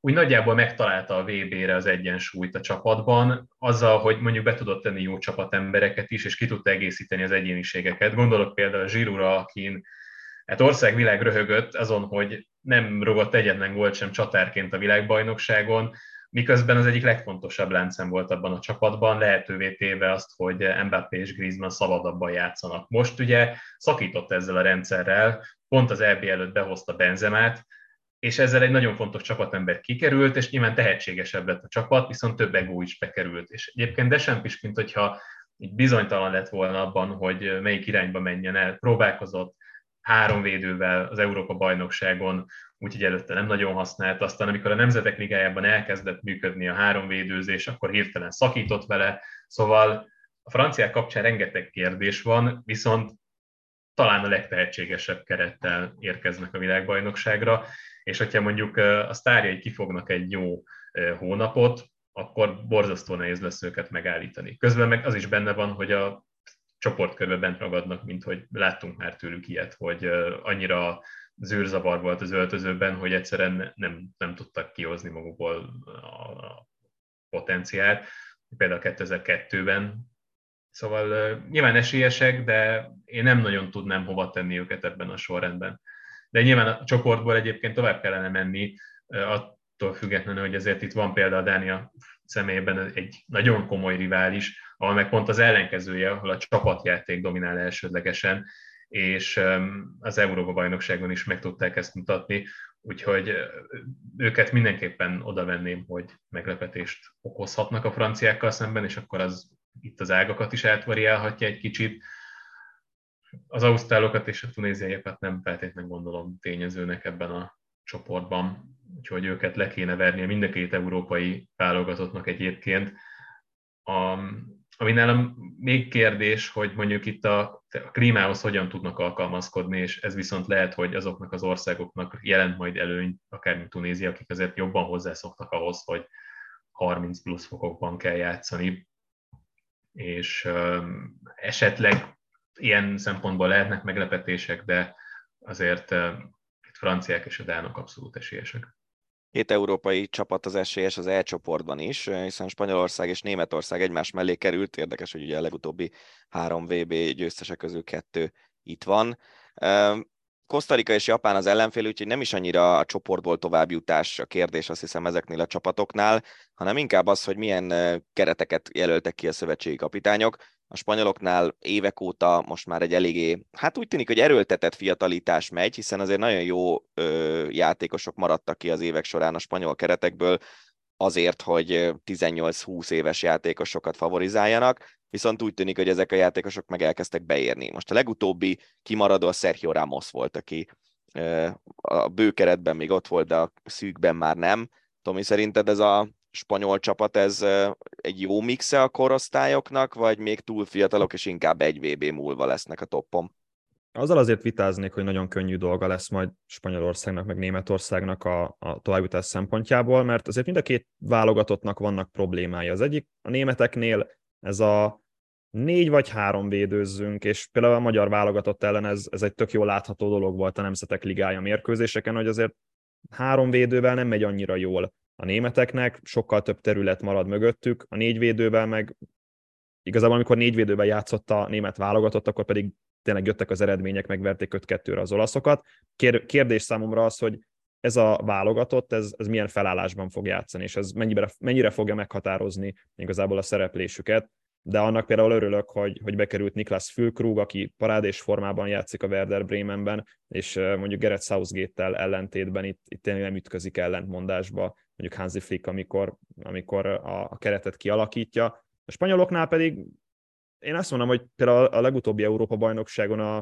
úgy nagyjából megtalálta a VB-re az egyensúlyt a csapatban, azzal, hogy mondjuk be tudott tenni jó csapatembereket is, és ki tudta egészíteni az egyéniségeket. Gondolok például Zsirura, akin hát országvilág röhögött azon, hogy nem rogott egyetlen gólt sem csatárként a világbajnokságon, miközben az egyik legfontosabb láncem volt abban a csapatban, lehetővé téve azt, hogy Mbappé és Griezmann szabadabban játszanak. Most ugye szakított ezzel a rendszerrel, pont az EB előtt behozta Benzemát, és ezzel egy nagyon fontos csapatember kikerült, és nyilván tehetségesebb lett a csapat, viszont több egó is bekerült. És egyébként Desemp is, mint hogyha bizonytalan lett volna abban, hogy melyik irányba menjen el, próbálkozott három védővel az Európa bajnokságon, úgyhogy előtte nem nagyon használt. Aztán amikor a Nemzetek Ligájában elkezdett működni a három védőzés, akkor hirtelen szakított vele. Szóval a franciák kapcsán rengeteg kérdés van, viszont talán a legtehetségesebb kerettel érkeznek a világbajnokságra, és hogyha mondjuk a sztárjai kifognak egy jó hónapot, akkor borzasztó nehéz lesz őket megállítani. Közben meg az is benne van, hogy a csoportkörbe bent ragadnak, mint hogy láttunk már tőlük ilyet, hogy annyira zűrzavar volt az öltözőben, hogy egyszerűen nem, nem tudtak kihozni magukból a potenciált. Például 2002-ben Szóval nyilván esélyesek, de én nem nagyon tudnám hova tenni őket ebben a sorrendben. De nyilván a csoportból egyébként tovább kellene menni, attól függetlenül, hogy ezért itt van például a Dánia személyében egy nagyon komoly rivális, ahol meg pont az ellenkezője, ahol a csapatjáték dominál elsődlegesen, és az Európa-bajnokságon is meg tudták ezt mutatni, úgyhogy őket mindenképpen oda venném, hogy meglepetést okozhatnak a franciákkal szemben, és akkor az itt az ágakat is átvariálhatja egy kicsit. Az ausztrálokat és a tunéziaiakat nem feltétlenül gondolom tényezőnek ebben a csoportban, úgyhogy őket le kéne vernie mind a két európai válogatottnak egyébként. A, ami nálam még kérdés, hogy mondjuk itt a, a klímához hogyan tudnak alkalmazkodni, és ez viszont lehet, hogy azoknak az országoknak jelent majd előny, akár mint Tunézia, akik azért jobban hozzászoktak ahhoz, hogy 30 plusz fokokban kell játszani, és um, esetleg ilyen szempontból lehetnek meglepetések, de azért um, itt franciák és a dánok abszolút esélyesek. Két európai csapat az esélyes az E csoportban is, hiszen Spanyolország és Németország egymás mellé került. Érdekes, hogy ugye a legutóbbi három VB győztesek közül kettő itt van. Kosztarika és Japán az ellenfél, úgyhogy nem is annyira a csoportból továbbjutás a kérdés, azt hiszem ezeknél a csapatoknál, hanem inkább az, hogy milyen kereteket jelöltek ki a szövetségi kapitányok a spanyoloknál évek óta most már egy eléggé, hát úgy tűnik, hogy erőltetett fiatalítás megy, hiszen azért nagyon jó ö, játékosok maradtak ki az évek során a spanyol keretekből, azért, hogy 18-20 éves játékosokat favorizáljanak, viszont úgy tűnik, hogy ezek a játékosok meg elkezdtek beérni. Most a legutóbbi kimaradó a Sergio Ramos volt, aki ö, a bőkeretben még ott volt, de a szűkben már nem. Tomi, szerinted ez a spanyol csapat, ez egy jó mixe a korosztályoknak, vagy még túl fiatalok, és inkább egy VB múlva lesznek a toppon? Azzal azért vitáznék, hogy nagyon könnyű dolga lesz majd Spanyolországnak, meg Németországnak a, a továbbjutás szempontjából, mert azért mind a két válogatottnak vannak problémája. Az egyik a németeknél ez a négy vagy három védőzzünk, és például a magyar válogatott ellen ez, ez egy tök jól látható dolog volt a Nemzetek Ligája mérkőzéseken, hogy azért három védővel nem megy annyira jól a németeknek, sokkal több terület marad mögöttük, a négyvédővel meg igazából amikor négyvédővel játszott a német válogatott, akkor pedig tényleg jöttek az eredmények, megverték 5-2-re az olaszokat. Kérdés számomra az, hogy ez a válogatott, ez, ez milyen felállásban fog játszani, és ez mennyire, mennyire fogja meghatározni igazából a szereplésüket. De annak például örülök, hogy, hogy bekerült Niklas Fülkrug, aki parádés formában játszik a Werder Bremenben, és mondjuk Gerett Southgate-tel ellentétben itt, itt tényleg nem ütközik ellentmondásba mondjuk Hansi Flick, amikor, amikor a, a keretet kialakítja. A spanyoloknál pedig én azt mondom, hogy például a legutóbbi Európa-bajnokságon a,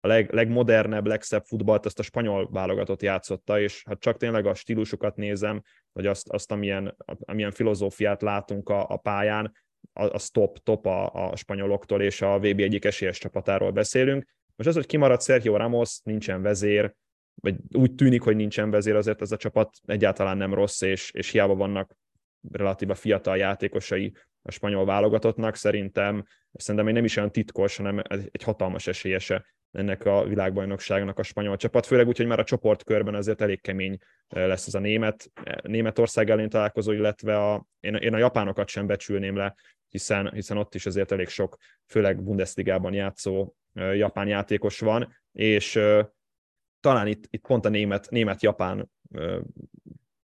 a leg, legmodernebb, legszebb futballt azt a spanyol válogatott játszotta, és hát csak tényleg a stílusokat nézem, vagy azt, azt amilyen, amilyen filozófiát látunk a, a pályán, az top, top a, a spanyoloktól, és a VB egyik esélyes csapatáról beszélünk. Most az, hogy kimaradt Sergio Ramos, nincsen vezér, vagy úgy tűnik, hogy nincsen vezér, azért ez a csapat egyáltalán nem rossz, és, és hiába vannak relatíva fiatal játékosai a spanyol válogatottnak, szerintem, szerintem még nem is olyan titkos, hanem egy hatalmas esélyese ennek a világbajnokságnak a spanyol csapat, főleg úgy, hogy már a csoportkörben azért elég kemény lesz ez a német, Németország ellen találkozó, illetve a, én, én a japánokat sem becsülném le, hiszen, hiszen ott is azért elég sok, főleg Bundesligában játszó japán játékos van, és talán itt, itt pont a német, német-japán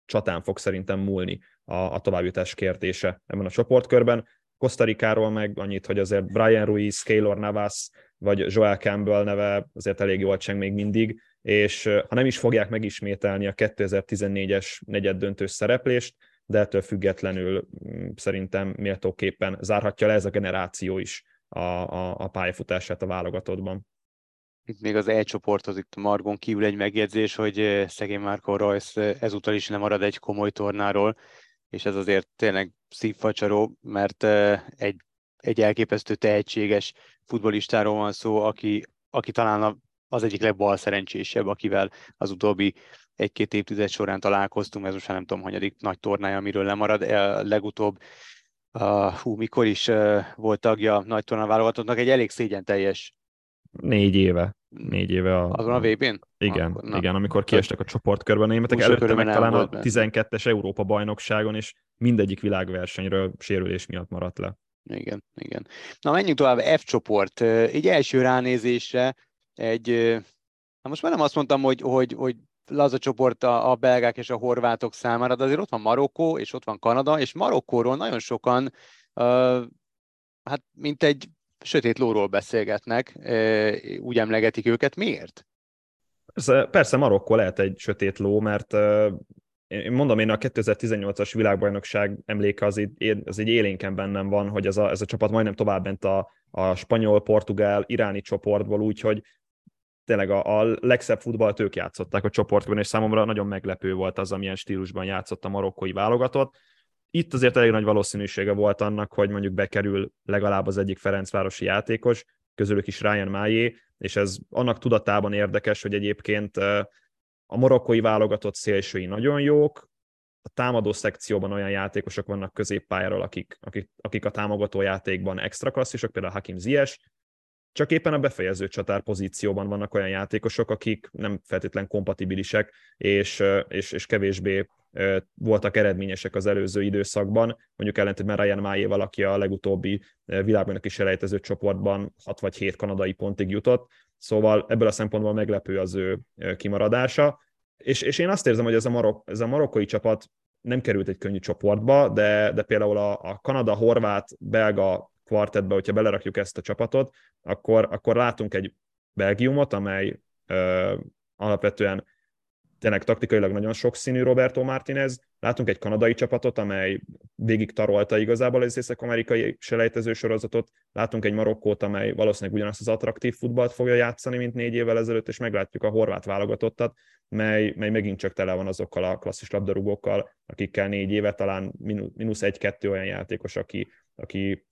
csatán fog szerintem múlni a, a továbbjutás kérdése ebben a csoportkörben. Kosztarikáról meg annyit, hogy azért Brian Ruiz, Keylor Navas vagy Joel Campbell neve azért elég jól cseng még mindig, és ha nem is fogják megismételni a 2014-es negyeddöntős szereplést, de ettől függetlenül mm, szerintem méltóképpen zárhatja le ez a generáció is a, a, a pályafutását a válogatottban. Itt még az E-csoporthoz itt a Margon kívül egy megjegyzés, hogy szegény Marco Royce ezúttal is nem marad egy komoly tornáról, és ez azért tényleg szívfacsaró, mert egy, egy elképesztő tehetséges futbolistáról van szó, aki, aki talán az egyik legbal szerencsésebb, akivel az utóbbi egy-két évtized során találkoztunk, ez most nem tudom, hanyadik nagy tornája, amiről lemarad. Legutóbb uh, hú, mikor is uh, volt tagja nagy torna válogatottnak, egy elég szégyen teljes négy éve. Négy éve a... Azon a VB-n? Igen, Akkor, igen, amikor kiestek a csoportkörben németek, előtte meg talán a 12-es Európa bajnokságon, és mindegyik világversenyről sérülés miatt maradt le. Igen, igen. Na menjünk tovább, F csoport. Így első ránézésre egy, na most már nem azt mondtam, hogy, hogy, hogy laza csoport a, a belgák és a horvátok számára, de azért ott van Marokkó, és ott van Kanada, és Marokkóról nagyon sokan, uh, hát mint egy sötét lóról beszélgetnek, úgy emlegetik őket. Miért? Persze, persze Marokkó lehet egy sötét ló, mert én mondom, én a 2018-as világbajnokság emléke az így, az így élénken bennem van, hogy ez a, ez a csapat majdnem továbbment a, a spanyol, portugál, iráni csoportból, úgyhogy tényleg a, a legszebb futballt ők játszották a csoportban, és számomra nagyon meglepő volt az, amilyen stílusban játszott a marokkói válogatott. Itt azért elég nagy valószínűsége volt annak, hogy mondjuk bekerül legalább az egyik Ferencvárosi játékos, közülük is Ryan Májé, és ez annak tudatában érdekes, hogy egyébként a marokkói válogatott szélsői nagyon jók, a támadó szekcióban olyan játékosok vannak középpályáról, akik, akik, akik a támogató játékban extra klasszisok, például Hakim Ziyech, csak éppen a befejező csatár pozícióban vannak olyan játékosok, akik nem feltétlen kompatibilisek, és, és, és kevésbé voltak eredményesek az előző időszakban, mondjuk ellentétben Ryan Májéval, aki a legutóbbi világban is elejtező csoportban 6 vagy 7 kanadai pontig jutott, szóval ebből a szempontból meglepő az ő kimaradása, és, és én azt érzem, hogy ez a, marok, ez a marokkai csapat nem került egy könnyű csoportba, de, de például a, a Kanada, Horvát, Belga kvartetbe, hogyha belerakjuk ezt a csapatot, akkor, akkor látunk egy Belgiumot, amely ö, alapvetően tényleg taktikailag nagyon sokszínű Roberto Martinez. Látunk egy kanadai csapatot, amely végig tarolta igazából az észak-amerikai selejtező sorozatot. Látunk egy Marokkót, amely valószínűleg ugyanazt az attraktív futballt fogja játszani, mint négy évvel ezelőtt, és meglátjuk a horvát válogatottat, mely, mely megint csak tele van azokkal a klasszis labdarúgókkal, akikkel négy éve talán mínusz egy-kettő olyan játékos, aki, aki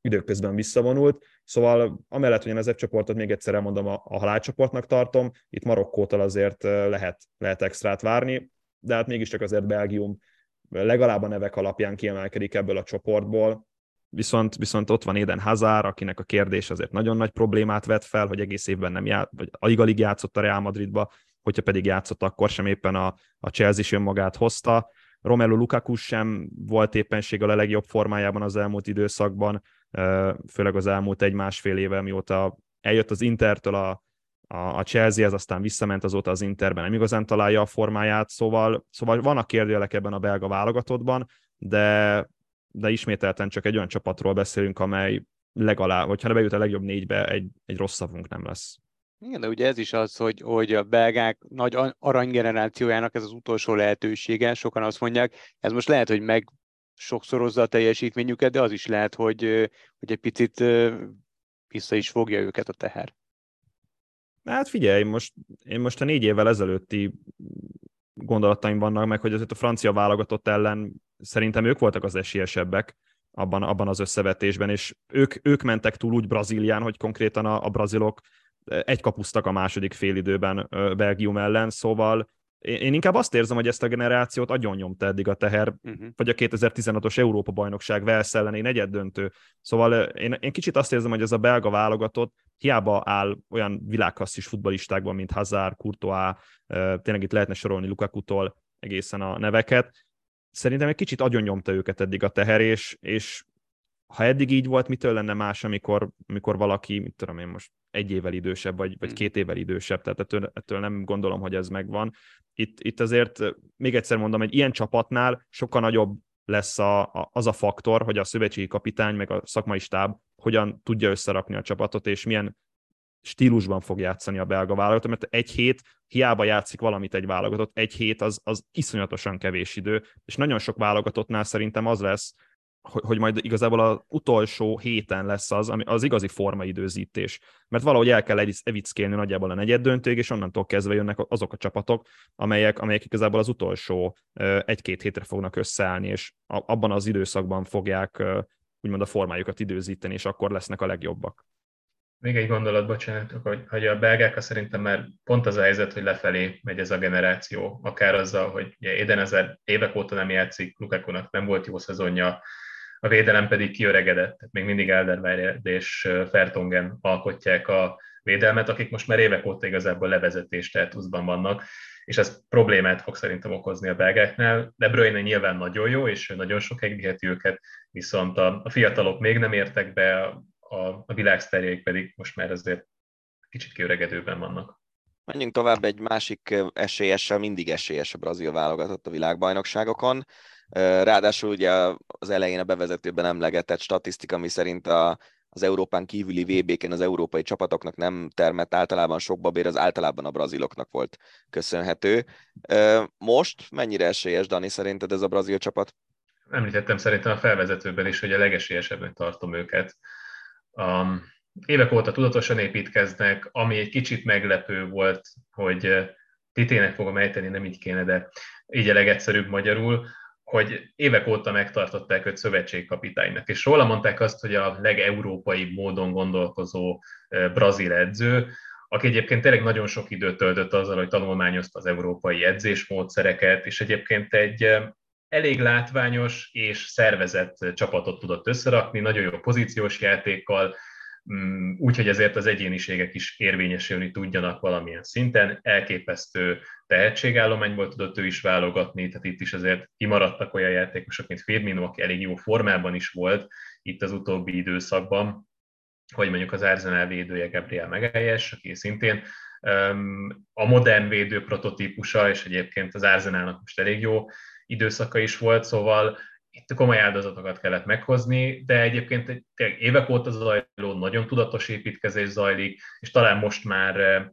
időközben visszavonult. Szóval amellett, hogy én az F csoportot még egyszer elmondom, a, a halálcsoportnak tartom, itt Marokkótól azért lehet, lehet extrát várni, de hát mégiscsak azért Belgium legalább a nevek alapján kiemelkedik ebből a csoportból, viszont, viszont ott van Eden Hazard, akinek a kérdés azért nagyon nagy problémát vet fel, hogy egész évben nem ját, vagy alig-alig játszott a Real Madridba, hogyha pedig játszott, akkor sem éppen a, a Chelsea is önmagát hozta. Romelu Lukaku sem volt éppenséggel a legjobb formájában az elmúlt időszakban, főleg az elmúlt egy-másfél éve, mióta eljött az Intertől a, a, a ez aztán visszament azóta az Interben, nem igazán találja a formáját, szóval, szóval vannak kérdőjelek ebben a belga válogatottban, de, de ismételten csak egy olyan csapatról beszélünk, amely legalább, hogyha bejut a legjobb négybe, egy, egy rossz szavunk nem lesz. Igen, de ugye ez is az, hogy, hogy a belgák nagy aranygenerációjának ez az utolsó lehetősége, sokan azt mondják, ez most lehet, hogy meg sokszorozza a teljesítményüket, de az is lehet, hogy, hogy egy picit vissza is fogja őket a teher. Hát figyelj, most, én most a négy évvel ezelőtti gondolataim vannak meg, hogy azért a francia válogatott ellen szerintem ők voltak az esélyesebbek abban, abban az összevetésben, és ők, ők mentek túl úgy Brazílián, hogy konkrétan a, a brazilok egy kapusztak a második félidőben Belgium ellen, szóval én inkább azt érzem, hogy ezt a generációt agyon nyomta eddig a teher, uh-huh. vagy a 2016-os Európa-bajnokság Velsz elleni negyed döntő. Szóval én, én kicsit azt érzem, hogy ez a belga válogatott hiába áll olyan világklasszis futbalistákban, mint Hazard, Courtois, tényleg itt lehetne sorolni Lukaku-tól egészen a neveket. Szerintem egy kicsit agyon nyomta őket eddig a teher, és, és ha eddig így volt, mitől lenne más, amikor, amikor valaki, mit tudom én most, egy évvel idősebb, vagy, vagy hmm. két évvel idősebb, tehát ettől, ettől nem gondolom, hogy ez megvan. Itt, itt azért, még egyszer mondom, egy ilyen csapatnál sokkal nagyobb lesz a, a, az a faktor, hogy a szövetségi kapitány, meg a szakmai stáb hogyan tudja összerakni a csapatot, és milyen stílusban fog játszani a belga válogatott, mert egy hét hiába játszik valamit egy válogatott, egy hét az, az iszonyatosan kevés idő, és nagyon sok válogatottnál szerintem az lesz, hogy, majd igazából az utolsó héten lesz az, ami az igazi formaidőzítés. Mert valahogy el kell evickélni nagyjából a negyed döntőig, és onnantól kezdve jönnek azok a csapatok, amelyek, amelyek igazából az utolsó egy-két hétre fognak összeállni, és abban az időszakban fogják úgymond a formájukat időzíteni, és akkor lesznek a legjobbak. Még egy gondolat, bocsánat, hogy, hogy a belgák szerintem már pont az a helyzet, hogy lefelé megy ez a generáció, akár azzal, hogy Eden ezer évek óta nem játszik, Lukakunak nem volt jó szezonja, a védelem pedig kiöregedett, tehát még mindig Elderweireld és Fertongen alkotják a védelmet, akik most már évek óta igazából levezetés státuszban vannak, és ez problémát fog szerintem okozni a belgáknál. De Bruyne nyilván nagyon jó, és nagyon sok viheti őket, viszont a, a fiatalok még nem értek be, a, a világszterjeik pedig most már azért kicsit kiöregedőben vannak. Menjünk tovább egy másik esélyessel, mindig esélyes a brazil válogatott a világbajnokságokon. Ráadásul ugye az elején a bevezetőben emlegetett statisztika, ami szerint a az Európán kívüli VB-ken az európai csapatoknak nem termett általában sok babér, az általában a braziloknak volt köszönhető. Most mennyire esélyes, Dani, szerinted ez a brazil csapat? Említettem szerintem a felvezetőben is, hogy a legesélyesebbnek tartom őket. Um, évek óta tudatosan építkeznek, ami egy kicsit meglepő volt, hogy titének fogom ejteni, nem így kéne, de így a legegyszerűbb magyarul, hogy évek óta megtartották őt szövetségkapitánynak, és róla mondták azt, hogy a legeurópai módon gondolkozó brazil edző, aki egyébként tényleg nagyon sok időt töltött azzal, hogy tanulmányozta az európai edzésmódszereket, és egyébként egy elég látványos és szervezett csapatot tudott összerakni, nagyon jó pozíciós játékkal, úgyhogy ezért az egyéniségek is érvényesülni tudjanak valamilyen szinten. Elképesztő tehetségállományból tudott ő is válogatni, tehát itt is azért kimaradtak olyan játékosok, mint Firmino, aki elég jó formában is volt itt az utóbbi időszakban, hogy mondjuk az Arsenal védője Gabriel Megelyes, aki szintén a modern védő prototípusa, és egyébként az Arsenalnak most elég jó időszaka is volt, szóval itt komoly áldozatokat kellett meghozni, de egyébként tényleg évek óta zajló, nagyon tudatos építkezés zajlik, és talán most már, eh,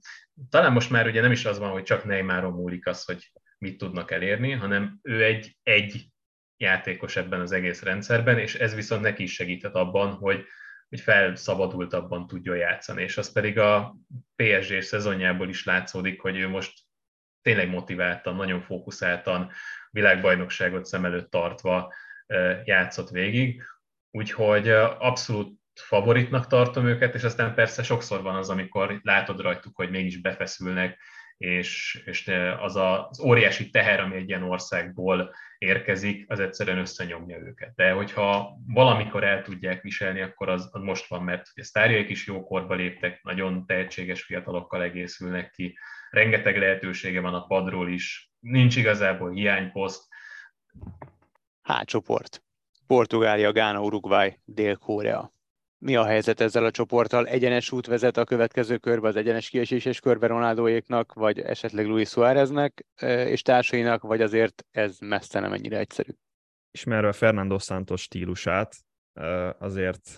talán most már ugye nem is az van, hogy csak Neymaron múlik az, hogy mit tudnak elérni, hanem ő egy, egy játékos ebben az egész rendszerben, és ez viszont neki is segített abban, hogy, hogy felszabadultabban tudjon játszani, és az pedig a PSG szezonjából is látszódik, hogy ő most tényleg motiváltan, nagyon fókuszáltan, világbajnokságot szem előtt tartva játszott végig, úgyhogy abszolút favoritnak tartom őket, és aztán persze sokszor van az, amikor látod rajtuk, hogy mégis befeszülnek, és, és az a, az óriási teher, ami egy ilyen országból érkezik, az egyszerűen összenyomja őket. De hogyha valamikor el tudják viselni, akkor az, az most van, mert a sztárjaik is jó korba léptek, nagyon tehetséges fiatalokkal egészülnek ki, rengeteg lehetősége van a padról is, nincs igazából hiányposzt, H csoport. Portugália, Gána, Uruguay, Dél-Korea. Mi a helyzet ezzel a csoporttal? Egyenes út vezet a következő körbe, az egyenes kieséses körbe Ronaldóéknak, vagy esetleg Luis Suáreznek és társainak, vagy azért ez messze nem ennyire egyszerű? Ismerve Fernando Santos stílusát, azért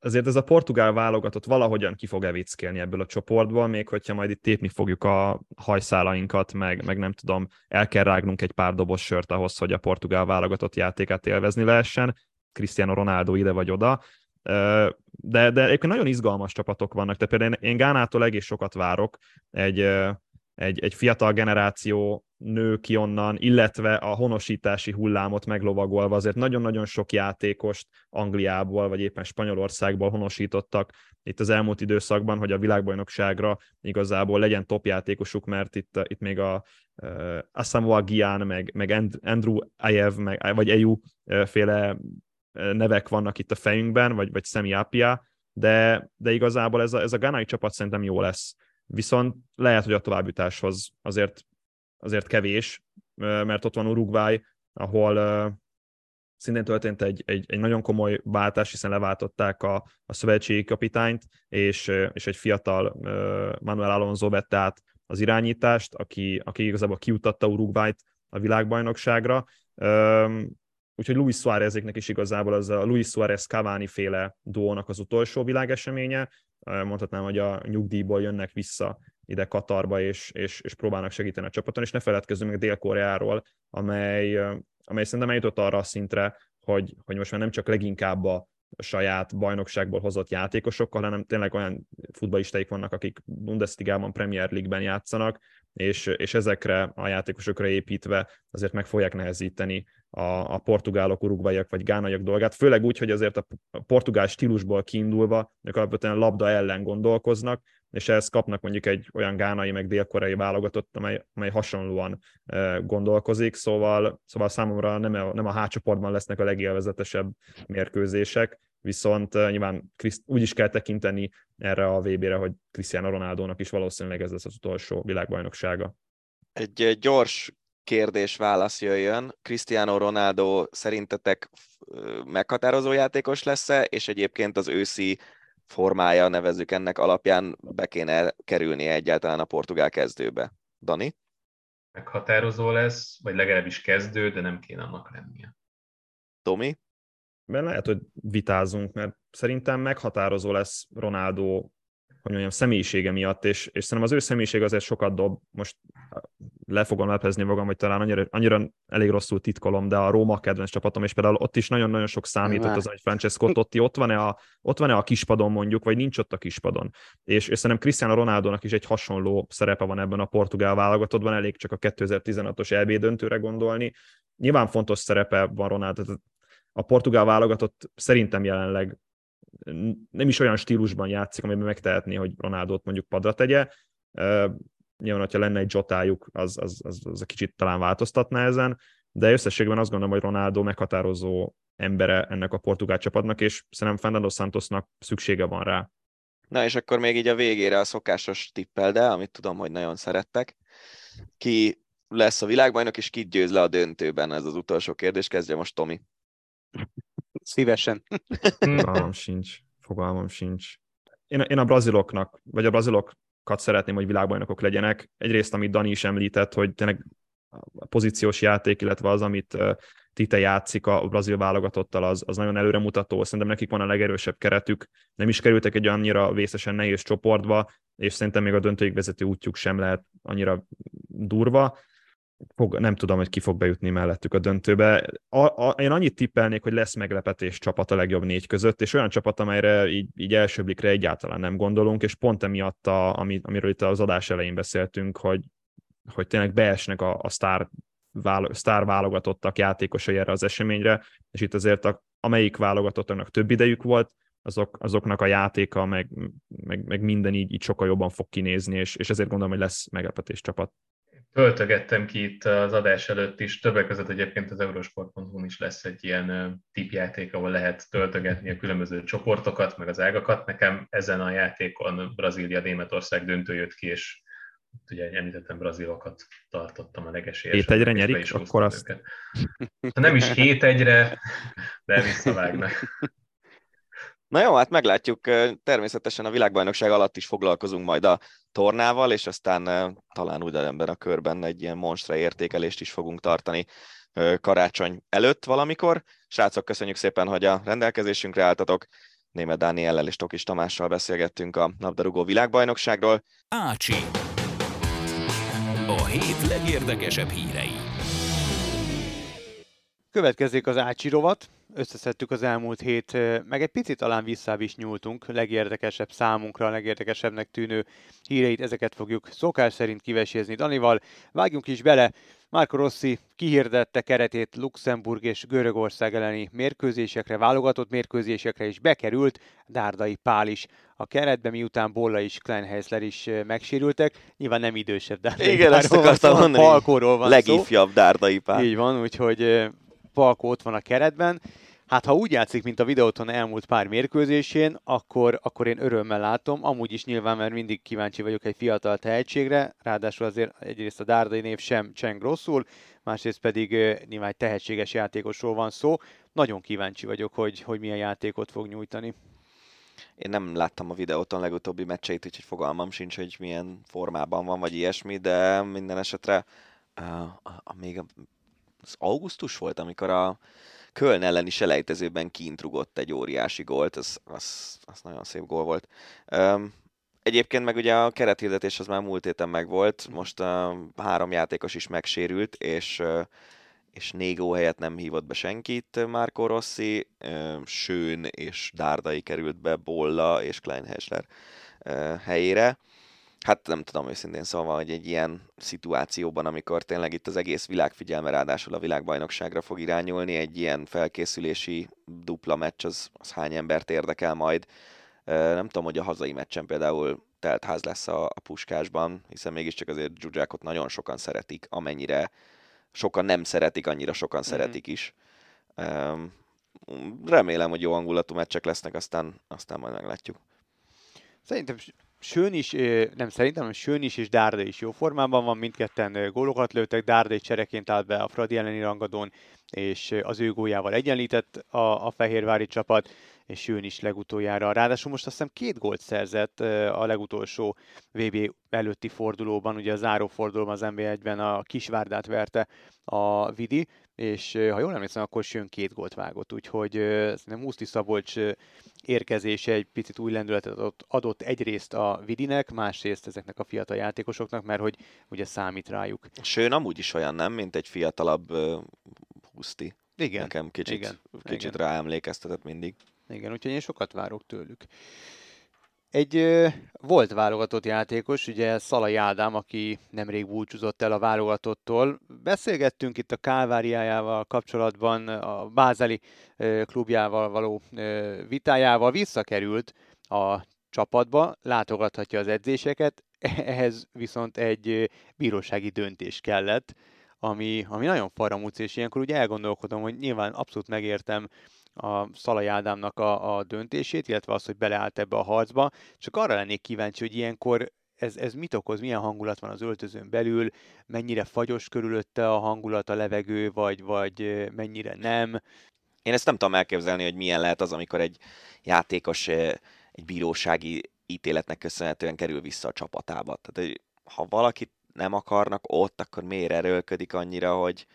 azért ez a portugál válogatott valahogyan ki fog evickélni ebből a csoportból, még hogyha majd itt tépni fogjuk a hajszálainkat, meg, meg nem tudom, el kell rágnunk egy pár dobos sört ahhoz, hogy a portugál válogatott játékát élvezni lehessen, Cristiano Ronaldo ide vagy oda, de, de egyébként nagyon izgalmas csapatok vannak, tehát például én, Gánától egész sokat várok, egy, egy, egy fiatal generáció nő ki onnan, illetve a honosítási hullámot meglovagolva azért nagyon-nagyon sok játékost Angliából, vagy éppen Spanyolországból honosítottak itt az elmúlt időszakban, hogy a világbajnokságra igazából legyen top játékosuk, mert itt, itt még a uh, Asamoah Gyan, meg, meg Andrew Ayev, meg, vagy Eyu féle nevek vannak itt a fejünkben, vagy, vagy Semi Apia, de, de igazából ez a, ez a gánai csapat szerintem jó lesz. Viszont lehet, hogy a továbbjutáshoz azért, azért kevés, mert ott van Uruguay, ahol szintén történt egy, egy, egy nagyon komoly váltás, hiszen leváltották a, a szövetségi kapitányt, és, és egy fiatal Manuel Alonso vette át az irányítást, aki, aki igazából kiutatta Uruguayt a világbajnokságra. Úgyhogy Luis Suárezéknek is igazából az a Luis Suárez Cavani féle duónak az utolsó világeseménye, mondhatnám, hogy a nyugdíjból jönnek vissza ide Katarba, és, és, és próbálnak segíteni a csapaton, és ne feledkezzünk meg Dél-Koreáról, amely, amely szerintem eljutott arra a szintre, hogy, hogy most már nem csak leginkább a saját bajnokságból hozott játékosokkal, hanem tényleg olyan futballistaik vannak, akik Bundesligában, Premier League-ben játszanak, és, és ezekre a játékosokra építve azért meg fogják nehezíteni a, a portugálok, urugvaiak vagy gánaiak dolgát, főleg úgy, hogy azért a portugál stílusból kiindulva, ők alapvetően labda ellen gondolkoznak, és ehhez kapnak mondjuk egy olyan gánai, meg dél-koreai válogatott, amely, amely hasonlóan gondolkozik, szóval, szóval számomra nem a, nem a hácsoportban lesznek a legélvezetesebb mérkőzések, viszont nyilván úgy is kell tekinteni erre a VB-re, hogy Cristiano Ronaldo-nak is valószínűleg ez lesz az utolsó világbajnoksága. Egy gyors kérdés-válasz jöjjön. Cristiano Ronaldo szerintetek meghatározó játékos lesz-e, és egyébként az őszi formája, nevezük ennek alapján be kéne kerülnie egyáltalán a portugál kezdőbe. Dani? Meghatározó lesz, vagy legalábbis kezdő, de nem kéne annak lennie. Tomi? mert lehet, hogy vitázunk, mert szerintem meghatározó lesz Ronaldo hogy mondjam, személyisége miatt, és, és szerintem az ő személyiség azért sokat dob, most le fogom lepezni magam, hogy talán annyira, annyira elég rosszul titkolom, de a Róma kedvenc csapatom, és például ott is nagyon-nagyon sok számított az, hogy Francesco Totti ott van-e a, ott van-e a kispadon mondjuk, vagy nincs ott a kispadon. És, és szerintem Cristiano Ronaldo-nak is egy hasonló szerepe van ebben a portugál válogatottban, elég csak a 2016-os EB döntőre gondolni. Nyilván fontos szerepe van Ronaldo, a portugál válogatott szerintem jelenleg nem is olyan stílusban játszik, amiben megtehetné, hogy Ronaldot mondjuk padra tegye. Nyilván, hogyha lenne egy Jotájuk, az, az, az, az a kicsit talán változtatná ezen, de összességben azt gondolom, hogy Ronaldo meghatározó embere ennek a portugál csapatnak, és szerintem Fernando Santosnak szüksége van rá. Na és akkor még így a végére a szokásos tippel, de amit tudom, hogy nagyon szerettek. Ki lesz a világbajnok, és ki győz le a döntőben? Ez az utolsó kérdés, kezdje most Tomi. Szívesen. Fogalmam sincs. Fogalmam sincs. Én, én a braziloknak, vagy a brazilokat szeretném, hogy világbajnokok legyenek. Egyrészt, amit Dani is említett, hogy tényleg a pozíciós játék, illetve az, amit Tite játszik a brazil válogatottal, az, az nagyon előremutató. Szerintem nekik van a legerősebb keretük. Nem is kerültek egy annyira vészesen nehéz csoportba, és szerintem még a döntőig vezető útjuk sem lehet annyira durva fog, nem tudom, hogy ki fog bejutni mellettük a döntőbe. A, a, én annyit tippelnék, hogy lesz meglepetés csapat a legjobb négy között, és olyan csapat, amelyre így, így első blikre egyáltalán nem gondolunk, és pont emiatt, a, ami, amiről itt az adás elején beszéltünk, hogy, hogy tényleg beesnek a, a sztár, válo, sztár válogatottak játékosai erre az eseményre, és itt azért a, amelyik válogatottnak több idejük volt, azok, azoknak a játéka, meg, meg, meg minden így, így sokkal jobban fog kinézni, és, és ezért gondolom, hogy lesz meglepetés csapat töltögettem ki itt az adás előtt is, többek között egyébként az eurosport.hu is lesz egy ilyen tipjáték, ahol lehet töltögetni a különböző csoportokat, meg az ágakat. Nekem ezen a játékon Brazília-Németország döntő jött ki, és ugye említettem brazilokat tartottam a legesélyesebb. Hét egyre nyerik, akkor azt... Őket. Ha nem is hét egyre, de visszavágnak. Na jó, hát meglátjuk. Természetesen a világbajnokság alatt is foglalkozunk majd a tornával, és aztán talán úgy ebben a körben egy ilyen monstra értékelést is fogunk tartani karácsony előtt valamikor. Srácok, köszönjük szépen, hogy a rendelkezésünkre álltatok. Német Dániellel és Tokis Tamással beszélgettünk a labdarúgó világbajnokságról. Ácsi. A hét legérdekesebb hírei. Következik az Ácsi rovat összeszedtük az elmúlt hét, meg egy picit talán vissza is nyúltunk, legérdekesebb számunkra, a legérdekesebbnek tűnő híreit, ezeket fogjuk szokás szerint kivesézni Danival. Vágjunk is bele, Marco Rossi kihirdette keretét Luxemburg és Görögország elleni mérkőzésekre, válogatott mérkőzésekre is bekerült, Dárdai Pál is a keretbe, miután Bolla és Kleinheisler is megsérültek. Nyilván nem idősebb Dárdai Igen, ezt akartam mondani. Van Legifjabb szó. Dárdai Pál. Így van, úgyhogy Palko ott van a keretben. Hát ha úgy játszik, mint a videóton elmúlt pár mérkőzésén, akkor, akkor én örömmel látom. Amúgy is nyilván, mert mindig kíváncsi vagyok egy fiatal tehetségre, ráadásul azért egyrészt a Dárdai név sem cseng rosszul, másrészt pedig nyilván egy tehetséges játékosról van szó. Nagyon kíváncsi vagyok, hogy, hogy milyen játékot fog nyújtani. Én nem láttam a videóton legutóbbi meccseit, úgyhogy fogalmam sincs, hogy milyen formában van, vagy ilyesmi, de minden esetre uh, a, a, még az augusztus volt, amikor a Köln elleni selejtezőben kint rugott egy óriási gólt, az, az, az nagyon szép gól volt. Um, Egyébként meg ugye a kerethirdetés az már múlt héten megvolt, most a három játékos is megsérült, és, és Négó helyett nem hívott be senkit Márko Rossi, Sőn és Dárdai került be Bolla és Kleinhesler helyére hát nem tudom őszintén szóval, hogy egy ilyen szituációban, amikor tényleg itt az egész világ figyelme ráadásul a világbajnokságra fog irányulni, egy ilyen felkészülési dupla meccs, az, az hány embert érdekel majd. Nem tudom, hogy a hazai meccsen például telt ház lesz a, a puskásban, hiszen mégiscsak azért Zsuzsákot nagyon sokan szeretik, amennyire sokan nem szeretik, annyira sokan mm-hmm. szeretik is. remélem, hogy jó hangulatú meccsek lesznek, aztán, aztán majd meglátjuk. Szerintem Sőn is, nem szerintem, hanem Sőn is és Dárda is jó formában van, mindketten gólokat lőttek, Dárda egy csereként állt be a Fradi elleni rangadón, és az ő góljával egyenlített a, a fehérvári csapat, és jön is legutoljára. Ráadásul most azt hiszem két gólt szerzett a legutolsó VB előtti fordulóban, ugye a záró fordulóban az NB1-ben a Kisvárdát verte a Vidi, és ha jól emlékszem, akkor jön két gólt vágott, úgyhogy nem Muszti Szabolcs érkezése egy picit új lendületet adott, adott egyrészt a Vidinek, másrészt ezeknek a fiatal játékosoknak, mert hogy ugye számít rájuk. Sőn amúgy is olyan, nem, mint egy fiatalabb uh, Huszti. Igen. Nekem kicsit, igen, kicsit igen. ráemlékeztetett mindig. Igen, úgyhogy én sokat várok tőlük. Egy volt válogatott játékos, ugye Szalai Ádám, aki nemrég búcsúzott el a válogatottól. Beszélgettünk itt a Kálváriájával kapcsolatban, a Bázeli klubjával való vitájával, visszakerült a csapatba, látogathatja az edzéseket, ehhez viszont egy bírósági döntés kellett, ami, ami nagyon faramúc, és ilyenkor ugye elgondolkodom, hogy nyilván abszolút megértem a Szalai Ádámnak a, a döntését, illetve az, hogy beleállt ebbe a harcba. Csak arra lennék kíváncsi, hogy ilyenkor ez, ez mit okoz, milyen hangulat van az öltözőn belül, mennyire fagyos körülötte a hangulat, a levegő, vagy, vagy mennyire nem. Én ezt nem tudom elképzelni, hogy milyen lehet az, amikor egy játékos egy bírósági ítéletnek köszönhetően kerül vissza a csapatába. Tehát, hogy ha valakit nem akarnak ott, akkor miért erőlködik annyira, hogy,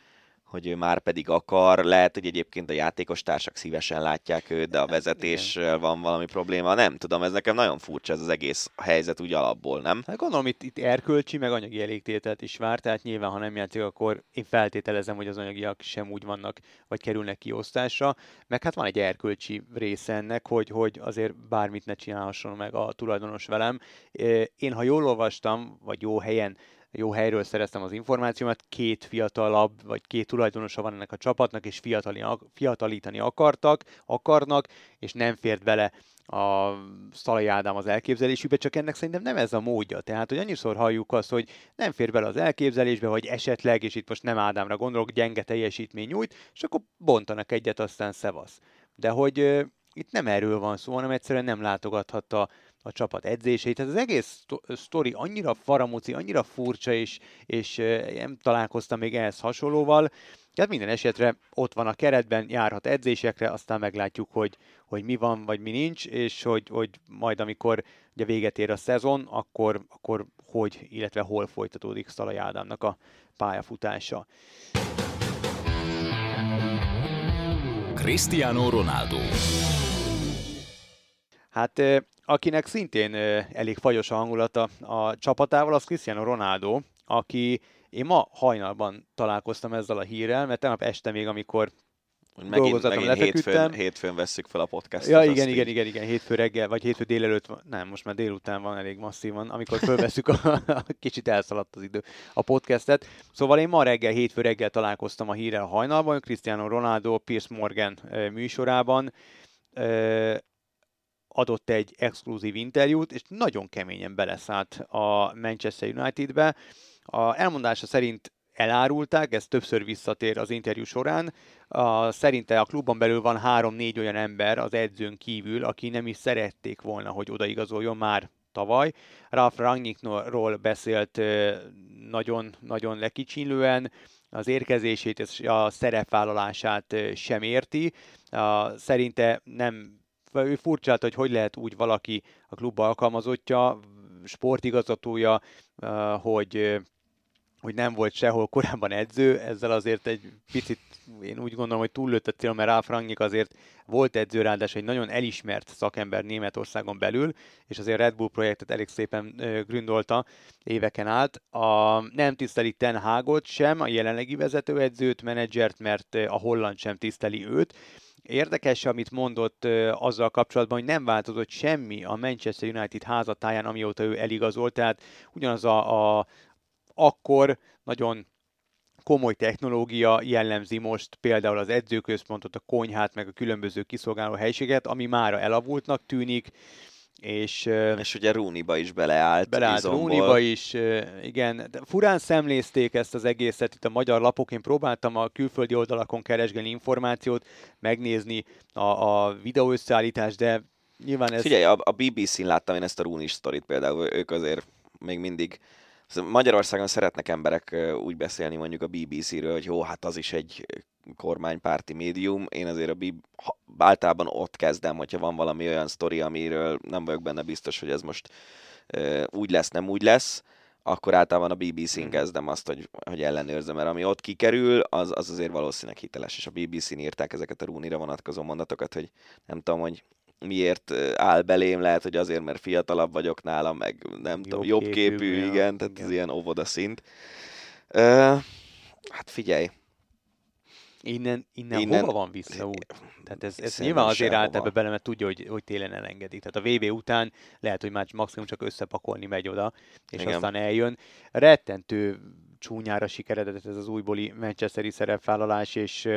hogy ő már pedig akar. Lehet, hogy egyébként a játékos társak szívesen látják őt, de a vezetéssel van valami probléma. Nem tudom, ez nekem nagyon furcsa ez az egész helyzet úgy alapból, nem? Hát gondolom itt, itt erkölcsi, meg anyagi elégtételt is vár, tehát nyilván, ha nem játszik, akkor én feltételezem, hogy az anyagiak sem úgy vannak, vagy kerülnek kiosztásra. Meg hát van egy erkölcsi része ennek, hogy, hogy azért bármit ne csinálhasson meg a tulajdonos velem. Én, ha jól olvastam, vagy jó helyen jó helyről szereztem az információmat, két fiatalabb, vagy két tulajdonosa van ennek a csapatnak, és fiatalítani akartak, akarnak, és nem fért bele a Szalai Ádám az elképzelésükbe, csak ennek szerintem nem ez a módja. Tehát, hogy annyiszor halljuk azt, hogy nem fér bele az elképzelésbe, vagy esetleg, és itt most nem Ádámra gondolok, gyenge teljesítmény nyújt, és akkor bontanak egyet, aztán szevasz. De hogy itt nem erről van szó, hanem egyszerűen nem látogathatta a csapat edzéseit. Tehát az egész sztori annyira faramuci, annyira furcsa, és, és nem találkoztam még ehhez hasonlóval. Tehát minden esetre ott van a keretben, járhat edzésekre, aztán meglátjuk, hogy, hogy mi van, vagy mi nincs, és hogy, hogy majd amikor ugye véget ér a szezon, akkor, akkor hogy, illetve hol folytatódik Szalai Ádámnak a pályafutása. Cristiano Ronaldo Hát akinek szintén elég fagyos a hangulata a csapatával, az Cristiano Ronaldo, aki én ma hajnalban találkoztam ezzel a hírrel, mert tegnap este még, amikor hogy megint, megint hétfőn, hétfőn vesszük fel a podcastot. Ja, igen, igen, igen, igen, hétfő reggel, vagy hétfő délelőtt, nem, most már délután van elég masszívan, amikor fölveszük, a, kicsit elszaladt az idő, a podcastet. Szóval én ma reggel, hétfő reggel találkoztam a hírrel hajnalban, Cristiano Ronaldo, Piers Morgan műsorában, adott egy exkluzív interjút, és nagyon keményen beleszállt a Manchester Unitedbe. A elmondása szerint elárulták, ez többször visszatér az interjú során. A, szerinte a klubban belül van három-négy olyan ember az edzőn kívül, aki nem is szerették volna, hogy odaigazoljon már tavaly. Ralf Rangnickról beszélt nagyon-nagyon lekicsinlően, az érkezését és a szerepvállalását sem érti. Szerinte nem ő furcsált, hogy hogy lehet úgy valaki a klub alkalmazottja, sportigazgatója, hogy hogy nem volt sehol korábban edző, ezzel azért egy picit én úgy gondolom, hogy túllőtt a cél, mert Ralf Rangnick azért volt edző, ráadásul egy nagyon elismert szakember Németországon belül, és azért Red Bull projektet elég szépen gründolta éveken át. A, nem tiszteli Ten Hagot sem, a jelenlegi vezetőedzőt, menedzsert, mert a holland sem tiszteli őt, Érdekes, amit mondott azzal kapcsolatban, hogy nem változott semmi a Manchester United házatáján, amióta ő eligazolt, tehát ugyanaz a, a akkor nagyon komoly technológia jellemzi most például az edzőközpontot, a konyhát, meg a különböző kiszolgáló helységet, ami mára elavultnak tűnik, és, és ugye Rúniba is beleállt. Beleállt Rúniba is, igen. De furán szemlézték ezt az egészet itt a magyar lapok. Én próbáltam a külföldi oldalakon keresgélni információt, megnézni a, a videó összeállítást, de nyilván ez... Figyelj, a, a BBC-n láttam én ezt a Rúni sztorit például, ők azért még mindig Magyarországon szeretnek emberek úgy beszélni mondjuk a BBC-ről, hogy jó, hát az is egy kormánypárti médium. Én azért a Bib általában ott kezdem, hogyha van valami olyan sztori, amiről nem vagyok benne biztos, hogy ez most úgy lesz, nem úgy lesz, akkor általában a BBC-n mhm. kezdem azt, hogy, hogy ellenőrzem, mert ami ott kikerül, az, az azért valószínűleg hiteles, és a BBC-n írták ezeket a Rúnira vonatkozó mondatokat, hogy nem tudom, hogy miért áll belém, lehet, hogy azért, mert fiatalabb vagyok nála, meg nem jobb tudom, jobb képű, képű igen, igen, tehát igen. ez ilyen óvoda szint. Uh, hát figyelj, Innen, innen, innen hova van vissza úgy? Tehát ez, ez nyilván azért állt ebbe bele, mert tudja, hogy, hogy télen elengedik. Tehát a VB után lehet, hogy már maximum csak összepakolni megy oda, és Igen. aztán eljön. Rettentő csúnyára sikeredett ez az újbóli Manchesteri szerepvállalás, és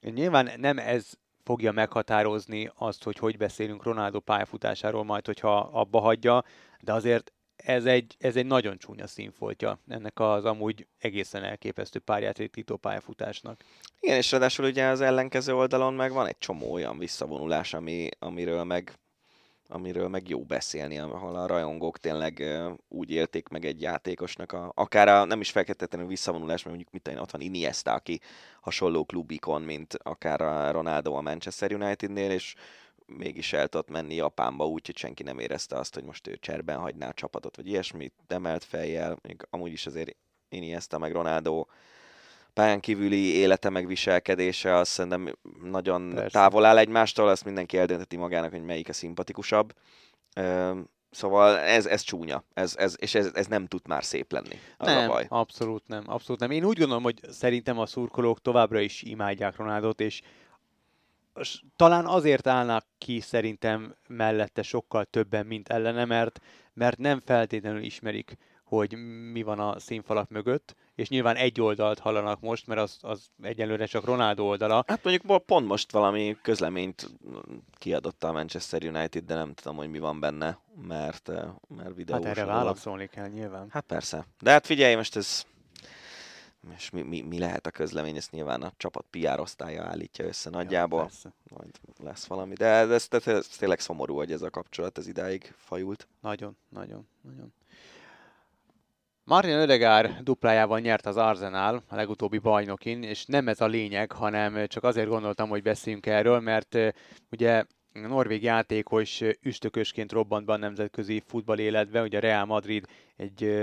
nyilván nem ez fogja meghatározni azt, hogy hogy beszélünk Ronaldo pályafutásáról majd, hogyha abba hagyja, de azért ez egy, ez egy nagyon csúnya színfoltja ennek az amúgy egészen elképesztő párjátékító pályafutásnak. Igen, és ráadásul ugye az ellenkező oldalon meg van egy csomó olyan visszavonulás, ami, amiről meg amiről meg jó beszélni, ahol a rajongók tényleg úgy élték meg egy játékosnak, a, akár a, nem is feltétlenül visszavonulás, mert mondjuk mit tenni, ott van Iniesta, aki hasonló klubikon, mint akár a Ronaldo a Manchester Unitednél, és mégis el tudott menni Japánba úgy, hogy senki nem érezte azt, hogy most ő cserben hagyná a csapatot, vagy ilyesmit, emelt fejjel, még amúgy is azért Iniesta meg Ronaldo pályán kívüli élete meg viselkedése, azt szerintem nagyon Persze. távol áll egymástól, azt mindenki eldönteti magának, hogy melyik a szimpatikusabb. Szóval ez, ez csúnya, ez, ez, és ez, ez nem tud már szép lenni. Az nem, a baj. abszolút nem, abszolút nem. Én úgy gondolom, hogy szerintem a szurkolók továbbra is imádják Ronaldot, és talán azért állnak ki szerintem mellette sokkal többen, mint ellene, mert, mert nem feltétlenül ismerik, hogy mi van a színfalak mögött, és nyilván egy oldalt hallanak most, mert az, az egyelőre csak Ronaldo oldala. Hát mondjuk pont most valami közleményt kiadott a Manchester United, de nem tudom, hogy mi van benne, mert, eh, mert videó. Hát erre válaszolni kell nyilván. Hát persze. De hát figyelj, most ez és mi, mi, mi lehet a közlemény, ezt nyilván a csapat PR osztálya állítja össze nagyjából, ja, majd lesz valami, de ez, ez, ez, ez tényleg szomorú, hogy ez a kapcsolat ez idáig fajult. Nagyon, nagyon, nagyon. Martin Ödegár duplájával nyert az Arsenal a legutóbbi bajnokin, és nem ez a lényeg, hanem csak azért gondoltam, hogy beszéljünk erről, mert ugye norvég játékos üstökösként robbant be a nemzetközi futball életbe, ugye a Real Madrid egy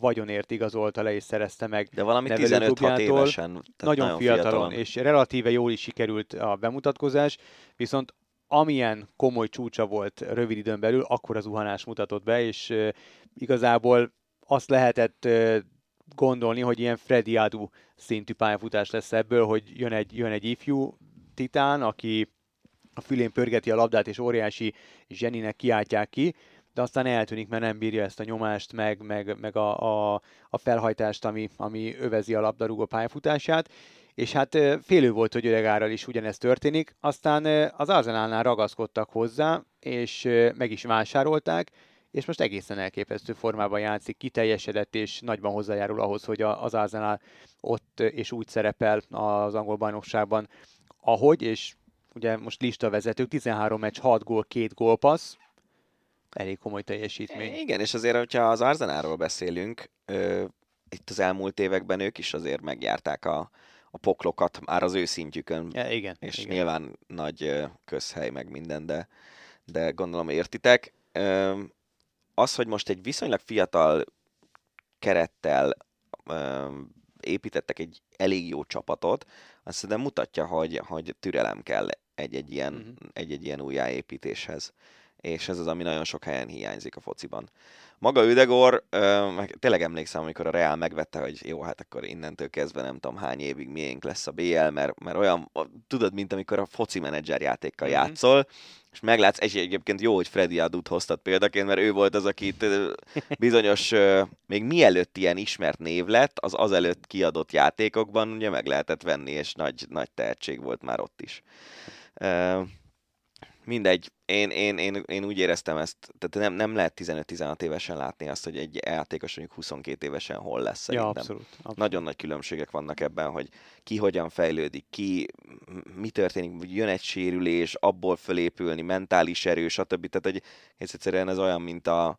vagyonért igazolta le és szerezte meg De valami 15-6 évesen. Nagyon, nagyon fiatalon, fiatalon, és relatíve jól is sikerült a bemutatkozás, viszont amilyen komoly csúcsa volt rövid időn belül, akkor az uhanás mutatott be, és igazából azt lehetett gondolni, hogy ilyen Freddy Adu szintű pályafutás lesz ebből, hogy jön egy, jön egy ifjú titán, aki a fülén pörgeti a labdát, és óriási zseninek kiáltják ki, de aztán eltűnik, mert nem bírja ezt a nyomást, meg, meg, meg a, a, a felhajtást, ami, ami övezi a labdarúgó pályafutását. És hát félő volt, hogy Öregárral is ugyanezt történik, aztán az Arzenálnál ragaszkodtak hozzá, és meg is vásárolták, és most egészen elképesztő formában játszik, kiteljesedett és nagyban hozzájárul ahhoz, hogy az Arsenal ott és úgy szerepel az angol bajnokságban, ahogy, és ugye most lista vezetők, 13 meccs, 6 gól, 2 gólpassz, elég komoly teljesítmény. Igen, és azért, hogyha az Arzenálról beszélünk, ö, itt az elmúlt években ők is azért megjárták a, a poklokat már az ő szintjükön. Ja, igen. És igen. nyilván nagy közhely meg minden, de, de gondolom értitek. Ö, az, hogy most egy viszonylag fiatal kerettel ö, építettek egy elég jó csapatot, azt szerintem mutatja, hogy, hogy türelem kell egy-egy ilyen, uh-huh. egy-egy ilyen újjáépítéshez. És ez az, ami nagyon sok helyen hiányzik a fociban. Maga Üdegor, meg tényleg emlékszem, amikor a Real megvette, hogy jó, hát akkor innentől kezdve nem tudom hány évig miénk lesz a BL, mert, mert olyan, tudod, mint amikor a foci menedzser játékkal mm-hmm. játszol, és meglátsz, és egyébként jó, hogy Freddy Adut hoztat példaként, mert ő volt az, akit bizonyos, még mielőtt ilyen ismert név lett, az azelőtt kiadott játékokban ugye meg lehetett venni, és nagy, nagy tehetség volt már ott is mindegy, én, én, én, én úgy éreztem ezt, tehát nem, nem lehet 15-16 évesen látni azt, hogy egy játékos mondjuk 22 évesen hol lesz szerintem. Ja, abszolút, abszolút. Nagyon nagy különbségek vannak ebben, hogy ki hogyan fejlődik, ki mi történik, jön egy sérülés, abból fölépülni, mentális erő, stb. Tehát, hogy egyszerűen ez olyan, mint a,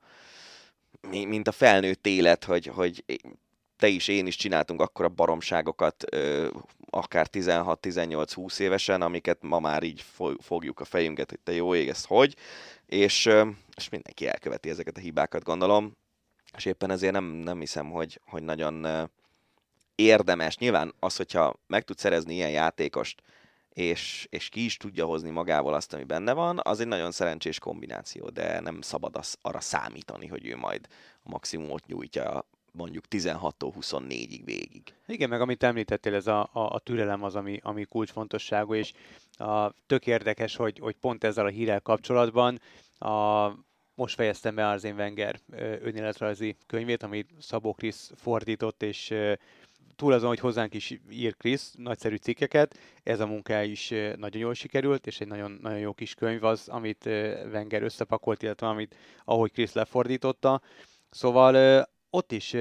mint a felnőtt élet, hogy, hogy te is, én is csináltunk akkora baromságokat, akár 16-18-20 évesen, amiket ma már így fogjuk a fejünket, hogy te jó ég, ez hogy, és, és mindenki elköveti ezeket a hibákat, gondolom, és éppen ezért nem, nem hiszem, hogy, hogy nagyon érdemes. Nyilván az, hogyha meg tudsz szerezni ilyen játékost, és, és ki is tudja hozni magával azt, ami benne van, az egy nagyon szerencsés kombináció, de nem szabad az, arra számítani, hogy ő majd a maximumot nyújtja mondjuk 16-tól 24-ig végig. Igen, meg amit említettél, ez a, a, a türelem az, ami, ami kulcsfontosságú, és a, tök érdekes, hogy, hogy pont ezzel a hírrel kapcsolatban a, most fejeztem be Arzén Wenger önéletrajzi könyvét, amit Szabó Krisz fordított, és túl azon, hogy hozzánk is ír Krisz nagyszerű cikkeket, ez a munka is nagyon jól sikerült, és egy nagyon, nagyon jó kis könyv az, amit Wenger összepakolt, illetve amit, ahogy Krisz lefordította. Szóval ott is,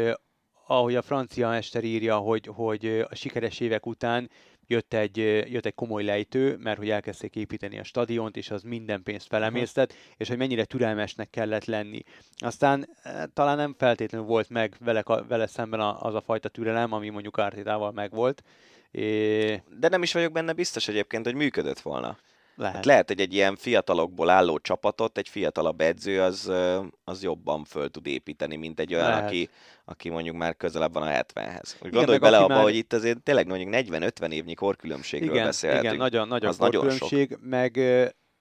ahogy a francia mester írja, hogy, hogy a sikeres évek után jött egy, jött egy komoly lejtő, mert hogy elkezdték építeni a stadiont, és az minden pénzt felemésztett, uh-huh. és hogy mennyire türelmesnek kellett lenni. Aztán talán nem feltétlenül volt meg vele, vele szemben az a fajta türelem, ami mondjuk Artétával megvolt. É... De nem is vagyok benne biztos egyébként, hogy működött volna. Lehet. Hát lehet, hogy egy ilyen fiatalokból álló csapatot egy fiatalabb edző az, az jobban föl tud építeni, mint egy olyan, aki, aki mondjuk már közelebb van a 70-hez. Úgy gondolj bele abba, már... hogy itt azért tényleg mondjuk 40-50 évnyi korkülönbségről igen, beszélhetünk. Igen, nagyon, nagyon az korkülönbség, nagyon sok. meg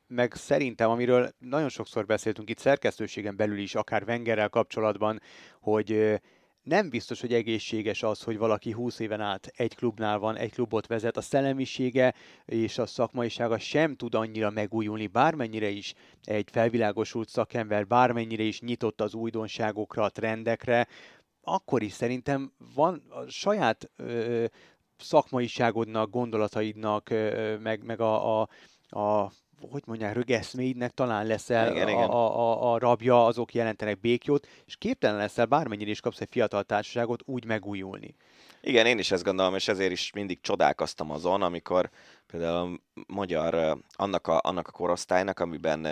meg szerintem, amiről nagyon sokszor beszéltünk itt szerkesztőségen belül is, akár Wengerrel kapcsolatban, hogy nem biztos, hogy egészséges az, hogy valaki 20 éven át egy klubnál van, egy klubot vezet. A szellemisége és a szakmaisága sem tud annyira megújulni, bármennyire is egy felvilágosult szakember, bármennyire is nyitott az újdonságokra, a trendekre, akkor is szerintem van a saját ö, szakmaiságodnak, gondolataidnak, ö, meg, meg a, a, a hogy mondják, rögeszméidnek talán leszel igen, a, igen. A, a, a rabja, azok jelentenek békjót, és képtelen leszel bármennyire is kapsz egy fiatal társaságot úgy megújulni. Igen, én is ezt gondolom, és ezért is mindig csodálkoztam azon, amikor például a magyar, annak a, annak a korosztálynak, amiben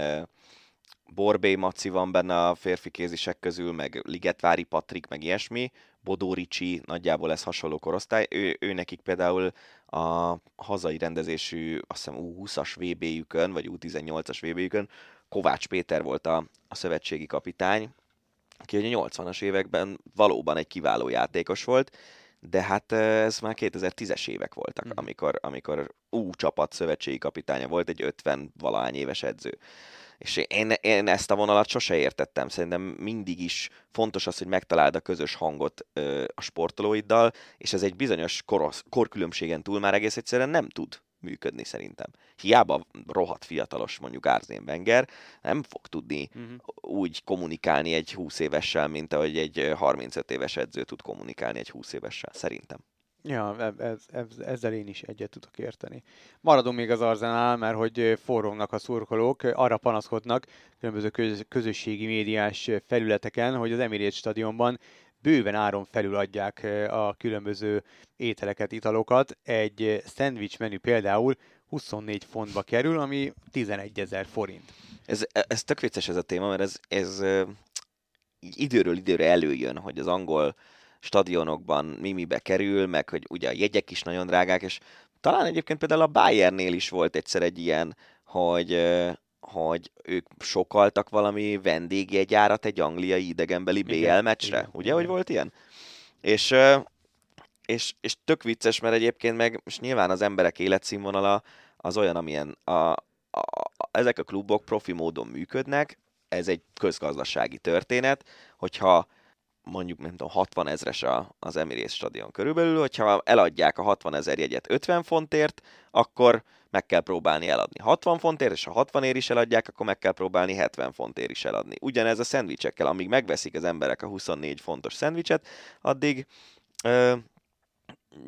Borbé Maci van benne a férfi kézisek közül, meg Ligetvári Patrik, meg ilyesmi, Bodó Ricsi, nagyjából ez hasonló korosztály, ő, ő nekik például a hazai rendezésű, azt hiszem U20-as VB-jükön, vagy U18-as VB-jükön Kovács Péter volt a, a szövetségi kapitány, aki ugye 80-as években valóban egy kiváló játékos volt, de hát ez már 2010-es évek voltak, mm. amikor, amikor U csapat szövetségi kapitánya volt, egy 50 valahány éves edző. És én, én ezt a vonalat sose értettem. Szerintem mindig is fontos az, hogy megtaláld a közös hangot ö, a sportolóiddal, és ez egy bizonyos korosz, korkülönbségen túl már egész egyszerűen nem tud működni szerintem. Hiába rohadt fiatalos mondjuk Árzén Wenger, nem fog tudni uh-huh. úgy kommunikálni egy 20 évessel, mint ahogy egy 35 éves edző tud kommunikálni egy 20 évessel, szerintem. Ja, ez, ez, ezzel én is egyet tudok érteni. Maradunk még az Arzenál, mert hogy forrónak a szurkolók, arra panaszkodnak különböző köz, közösségi médiás felületeken, hogy az Emirates stadionban bőven áron felül adják a különböző ételeket, italokat. Egy szendvics menü például 24 fontba kerül, ami 11 ezer forint. Ez, ez tök vicces ez a téma, mert ez, ez időről időre előjön, hogy az angol stadionokban mi mibe kerül, meg hogy ugye a jegyek is nagyon drágák, és talán egyébként például a Bayernnél is volt egyszer egy ilyen, hogy, hogy ők sokaltak valami vendégjegyárat egy angliai idegenbeli BL meccsre. Igen, ugye, hogy volt ilyen? És, és, és tök vicces, mert egyébként meg most nyilván az emberek életszínvonala az olyan, amilyen a, a, a, ezek a klubok profi módon működnek, ez egy közgazdasági történet, hogyha mondjuk nem tudom, 60 ezres az Emirates stadion körülbelül, hogyha eladják a 60 ezer jegyet 50 fontért, akkor meg kell próbálni eladni 60 fontért, és ha 60 ér is eladják, akkor meg kell próbálni 70 fontért is eladni. Ugyanez a szendvicsekkel, amíg megveszik az emberek a 24 fontos szendvicset, addig ö,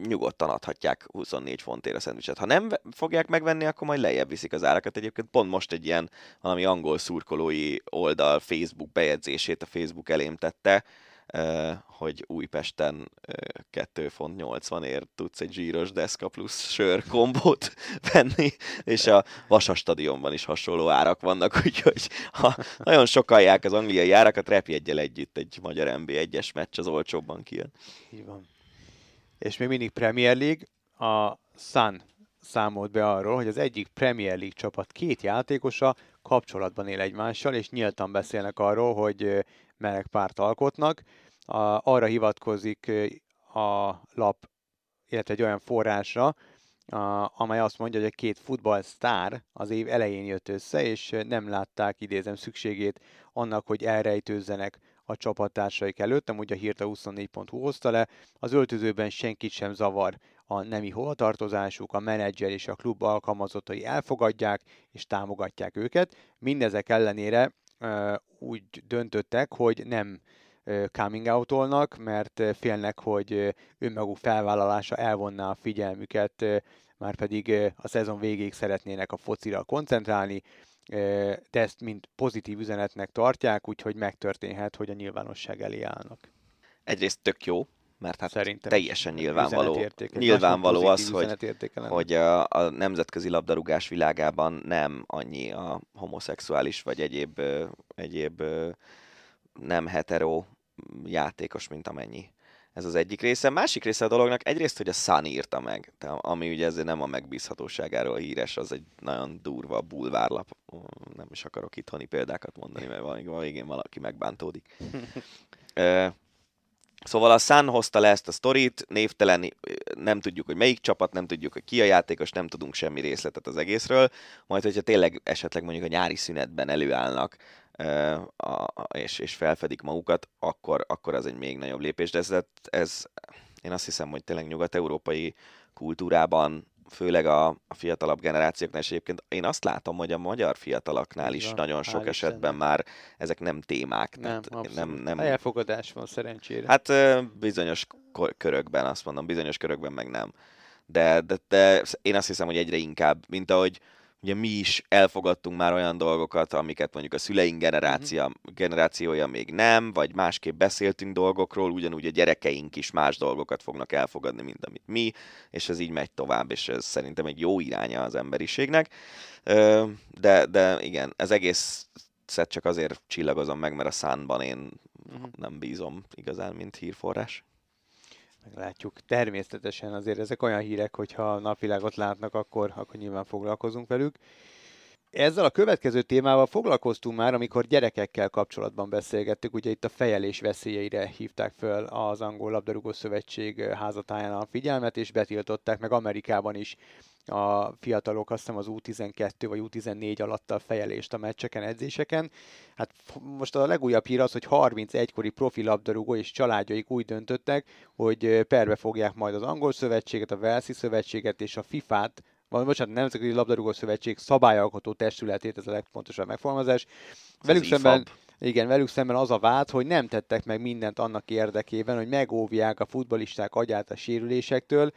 nyugodtan adhatják 24 fontért a szendvicset. Ha nem fogják megvenni, akkor majd lejjebb viszik az árakat. Egyébként pont most egy ilyen valami angol szurkolói oldal Facebook bejegyzését a Facebook elém tette, hogy Újpesten 2 font 80 ért tudsz egy zsíros deszka plusz sör kombót venni, és a Vasas stadionban is hasonló árak vannak, úgyhogy ha nagyon sokalják az angliai árakat, repjedjel együtt egy magyar NB1-es meccs az olcsóbban kijön. Így van. És még mindig Premier League, a Sun számolt be arról, hogy az egyik Premier League csapat két játékosa kapcsolatban él egymással, és nyíltan beszélnek arról, hogy meleg párt alkotnak. A, arra hivatkozik a lap, illetve egy olyan forrásra, a, amely azt mondja, hogy a két futballsztár az év elején jött össze, és nem látták, idézem, szükségét annak, hogy elrejtőzzenek a csapattársaik előtt, amúgy a hírt a 24.hu hozta le, az öltözőben senkit sem zavar a nemi hovatartozásuk, a menedzser és a klub alkalmazottai elfogadják és támogatják őket. Mindezek ellenére úgy döntöttek, hogy nem coming out mert félnek, hogy önmaguk felvállalása elvonná a figyelmüket, már pedig a szezon végéig szeretnének a focira koncentrálni, de ezt mind pozitív üzenetnek tartják, úgyhogy megtörténhet, hogy a nyilvánosság elé állnak. Egyrészt tök jó, mert hát Szerintem teljesen nyilvánvaló, nyilvánvaló az, hogy, hogy a, a nemzetközi labdarúgás világában nem annyi a homoszexuális vagy egyéb, egyéb nem hetero játékos, mint amennyi. Ez az egyik része. Másik része a dolognak egyrészt, hogy a Sun írta meg, ami ugye ezért nem a megbízhatóságáról híres, az egy nagyon durva bulvárlap. Nem is akarok itthoni példákat mondani, mert a végén valaki megbántódik. Szóval a Sun hozta le ezt a sztorit, névtelen, nem tudjuk, hogy melyik csapat, nem tudjuk, hogy ki a játékos, nem tudunk semmi részletet az egészről. Majd, hogyha tényleg esetleg mondjuk a nyári szünetben előállnak, és, és felfedik magukat, akkor, akkor az egy még nagyobb lépés. De ez, ez én azt hiszem, hogy tényleg nyugat-európai kultúrában főleg a, a fiatalabb generációknál, és egyébként én azt látom, hogy a magyar fiatalaknál is ja, nagyon sok esetben már ezek nem témák. Nem, nem, nem Elfogadás van szerencsére. Hát bizonyos körökben, azt mondom, bizonyos körökben meg nem. De, de, de én azt hiszem, hogy egyre inkább, mint ahogy ugye mi is elfogadtunk már olyan dolgokat, amiket mondjuk a szüleink generáció, uh-huh. generációja még nem, vagy másképp beszéltünk dolgokról, ugyanúgy a gyerekeink is más dolgokat fognak elfogadni, mint amit mi, és ez így megy tovább, és ez szerintem egy jó iránya az emberiségnek. De, de igen, ez egész csak azért csillagozom meg, mert a szánban én uh-huh. nem bízom igazán, mint hírforrás meglátjuk. Természetesen azért ezek olyan hírek, hogyha napvilágot látnak, akkor, akkor nyilván foglalkozunk velük. Ezzel a következő témával foglalkoztunk már, amikor gyerekekkel kapcsolatban beszélgettük, ugye itt a fejelés veszélyeire hívták föl az Angol Labdarúgó Szövetség házatáján a figyelmet, és betiltották meg Amerikában is a fiatalok, azt hiszem az U12 vagy U14 alatt a fejelést a meccseken, edzéseken. Hát most a legújabb hír az, hogy 31 kori profi labdarúgó és családjaik úgy döntöttek, hogy perbe fogják majd az angol szövetséget, a Velszi szövetséget és a FIFA-t, vagy bocsánat, Nemzetközi Labdarúgó Szövetség szabályalkotó testületét, ez a legfontosabb megfogalmazás. Velük szemben, igen, velük szemben az a vád, hogy nem tettek meg mindent annak érdekében, hogy megóvják a futbalisták agyát a sérülésektől,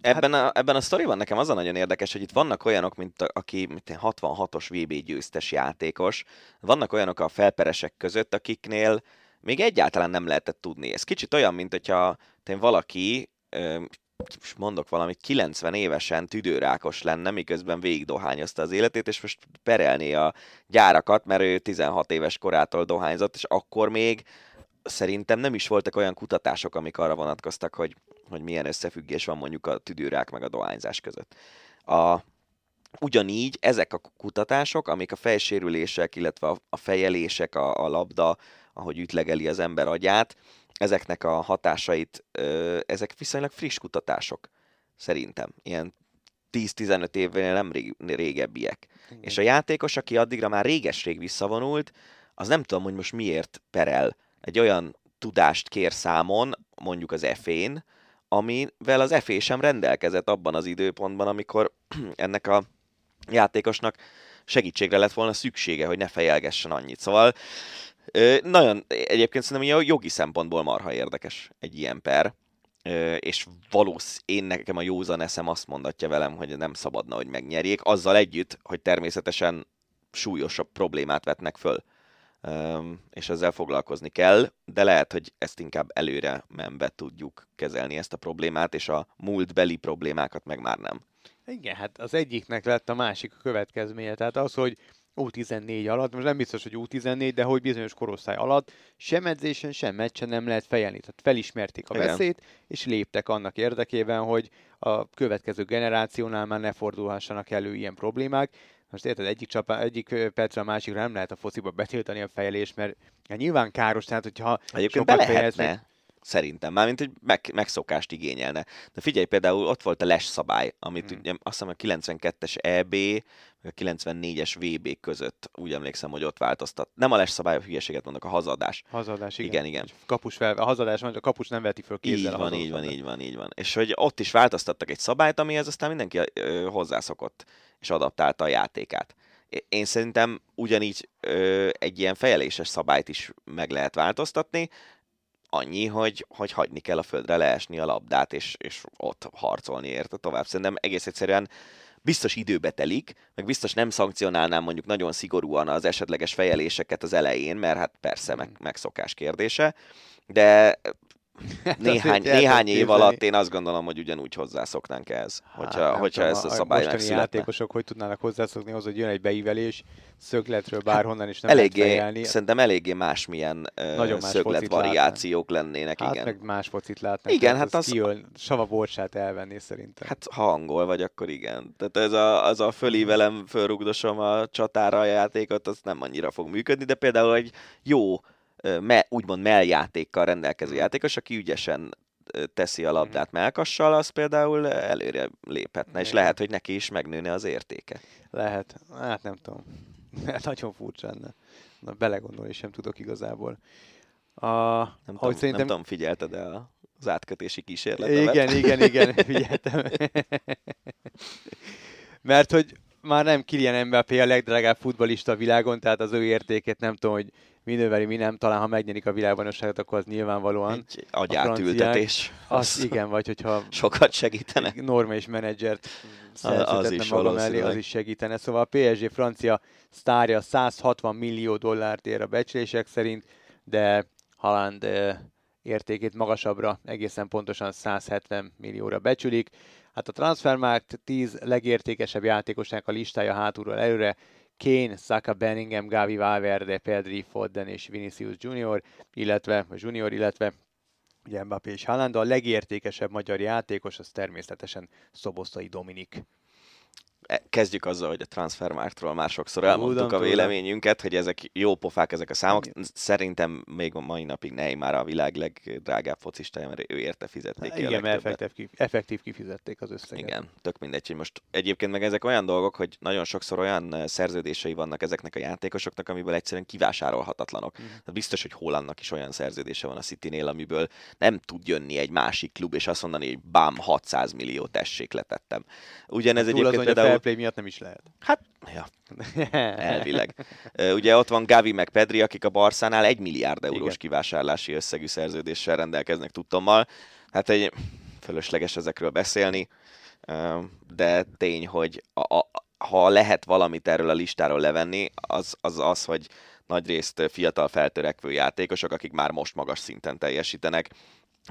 Ebben a, ebben a sztoriban nekem az a nagyon érdekes, hogy itt vannak olyanok, mint a, aki mint 66-os VB győztes játékos, vannak olyanok a felperesek között, akiknél még egyáltalán nem lehetett tudni. Ez kicsit olyan, mint hogyha valaki most mondok valamit, 90 évesen tüdőrákos lenne, miközben végigdohányozta az életét, és most perelné a gyárakat, mert ő 16 éves korától dohányzott, és akkor még szerintem nem is voltak olyan kutatások, amik arra vonatkoztak, hogy, hogy milyen összefüggés van mondjuk a tüdőrák meg a dohányzás között. A, ugyanígy ezek a kutatások, amik a fejsérülések, illetve a, a fejelések, a, a labda, ahogy ütlegeli az ember agyát, ezeknek a hatásait, ezek viszonylag friss kutatások, szerintem. Ilyen 10-15 évvel nem régebbiek. Igen. És a játékos, aki addigra már réges-rég visszavonult, az nem tudom, hogy most miért perel egy olyan tudást kér számon, mondjuk az F-én, amivel az F sem rendelkezett abban az időpontban, amikor ennek a játékosnak segítségre lett volna szüksége, hogy ne fejelgessen annyit. Szóval nagyon, egyébként szerintem jogi szempontból marha érdekes egy ilyen per, és valósz, én nekem a józan eszem azt mondatja velem, hogy nem szabadna, hogy megnyerjék, azzal együtt, hogy természetesen súlyosabb problémát vetnek föl és ezzel foglalkozni kell, de lehet, hogy ezt inkább előre menve tudjuk kezelni ezt a problémát, és a múltbeli problémákat meg már nem. Igen, hát az egyiknek lett a másik a következménye. Tehát az, hogy U14 alatt, most nem biztos, hogy U14, de hogy bizonyos korosztály alatt sem edzésen, sem meccsen nem lehet fejelni. Tehát felismerték a Igen. veszélyt, és léptek annak érdekében, hogy a következő generációnál már ne fordulhassanak elő ilyen problémák. Most érted, egyik, csapá, egyik percre a másikra nem lehet a fociba betiltani a fejelést, mert hát nyilván káros, tehát hogyha Egyébként be sokat lehetne, fejelsz, szerintem, mármint, hogy meg, megszokást igényelne. De figyelj, például ott volt a les szabály, amit Hmm. ugye, azt hiszem a 92-es EB, meg a 94-es VB között, úgy emlékszem, hogy ott változtat. Nem a les szabály, a hülyeséget mondok, a hazadás. Hazadás, igen. Igen, igen. Kapus fel, a hazadás a kapus nem veti föl kézzel. Így van, így van, így van, így van. És hogy ott is változtattak egy szabályt, amihez aztán mindenki ö, hozzászokott, és adaptálta a játékát. Én szerintem ugyanígy ö, egy ilyen fejeléses szabályt is meg lehet változtatni, annyi, hogy, hogy hagyni kell a földre leesni a labdát, és, és ott harcolni érte tovább. Szerintem egész egyszerűen biztos időbe telik, meg biztos nem szankcionálnám mondjuk nagyon szigorúan az esetleges fejeléseket az elején, mert hát persze meg, megszokás kérdése, de néhány, el néhány tudom év alatt én azt gondolom, hogy ugyanúgy hozzászoknánk ehhez, hogyha, Hát, hogyha tudom, ez a szabály mostani megszületne. játékosok hogy tudnának hozzászokni ahhoz, hogy jön egy beívelés szögletről bárhonnan, és nem Eléggé, lehet fejelni. szerintem eléggé másmilyen Nagyon más szöglet variációk lennének, Hát igen. meg más focit látnak. Igen, hát az- Kijön, Sava Borsát elvenni szerintem. Hát ha angol vagy, akkor igen. Tehát ez a, az a fölívelem, fölrugdosom a csatára a játékot, az nem annyira fog működni, de például egy jó, me, úgymond melljátékkal rendelkező játékos, aki ügyesen teszi a labdát melkassal, az például előre léphetne, és Igen. lehet, hogy neki is megnőne az értéke. Lehet. Hát nem tudom. Hát nagyon furcsa lenne. Na, belegondolni sem tudok igazából. A, Nem, tudom, szerintem... nem tudom, figyelted el az átkötési kísérletemet? Igen, igen, igen, figyeltem. Mert hogy már nem Kylian Mbappé a legdrágább futbalista a világon, tehát az ő értékét nem tudom, hogy mi növeli, mi nem. Talán ha megnyerik a világbajnokságot, akkor az nyilvánvalóan. Egy agyátültetés. Az igen, vagy hogyha Sokat segítene. normális menedzsert az is maga mellé, az is segítene. Szóval a PSG francia sztárja 160 millió dollárt ér a becslések szerint, de Haaland eh, értékét magasabbra, egészen pontosan 170 millióra becsülik. Hát a Transfermarkt 10 legértékesebb játékosnak a listája hátulról előre, Kane, Saka, Bellingham, Gavi, Valverde, Pedri, Foden és Vinicius Junior, illetve Junior, illetve ugye Mbappé és Haaland, a legértékesebb magyar játékos az természetesen Szoboszlai Dominik. E, Kezdjük azzal, hogy a Transfermarktról már sokszor elmondtuk a véleményünket, hogy ezek jó pofák ezek a számok. Szerintem még a mai napig Neymar a világ legdrágább focistája, mert ő érte fizették ki Igen, mert effektív, effektív kifizették az összeget. Igen, tök mindegy, hogy most egyébként meg ezek olyan dolgok, hogy nagyon sokszor olyan eh, szerződései vannak ezeknek a játékosoknak, amiből egyszerűen kivásárolhatatlanok. Mhm. Tehát biztos, hogy Hollandnak is olyan szerződése van a Citynél, amiből nem tud jönni egy másik klub, és azt mondani, hogy bám, 600 millió tessék letettem. Ugyanez Túl azon, egyébként hogy a például... fair play miatt nem is lehet. Hát, ja, elvileg. Ugye ott van Gavi meg Pedri, akik a Barszánál egy milliárd eurós Igen. kivásárlási összegű szerződéssel rendelkeznek tudtommal. Hát egy fölösleges ezekről beszélni, de tény, hogy a, a, ha lehet valamit erről a listáról levenni, az az, az hogy nagyrészt fiatal feltörekvő játékosok, akik már most magas szinten teljesítenek,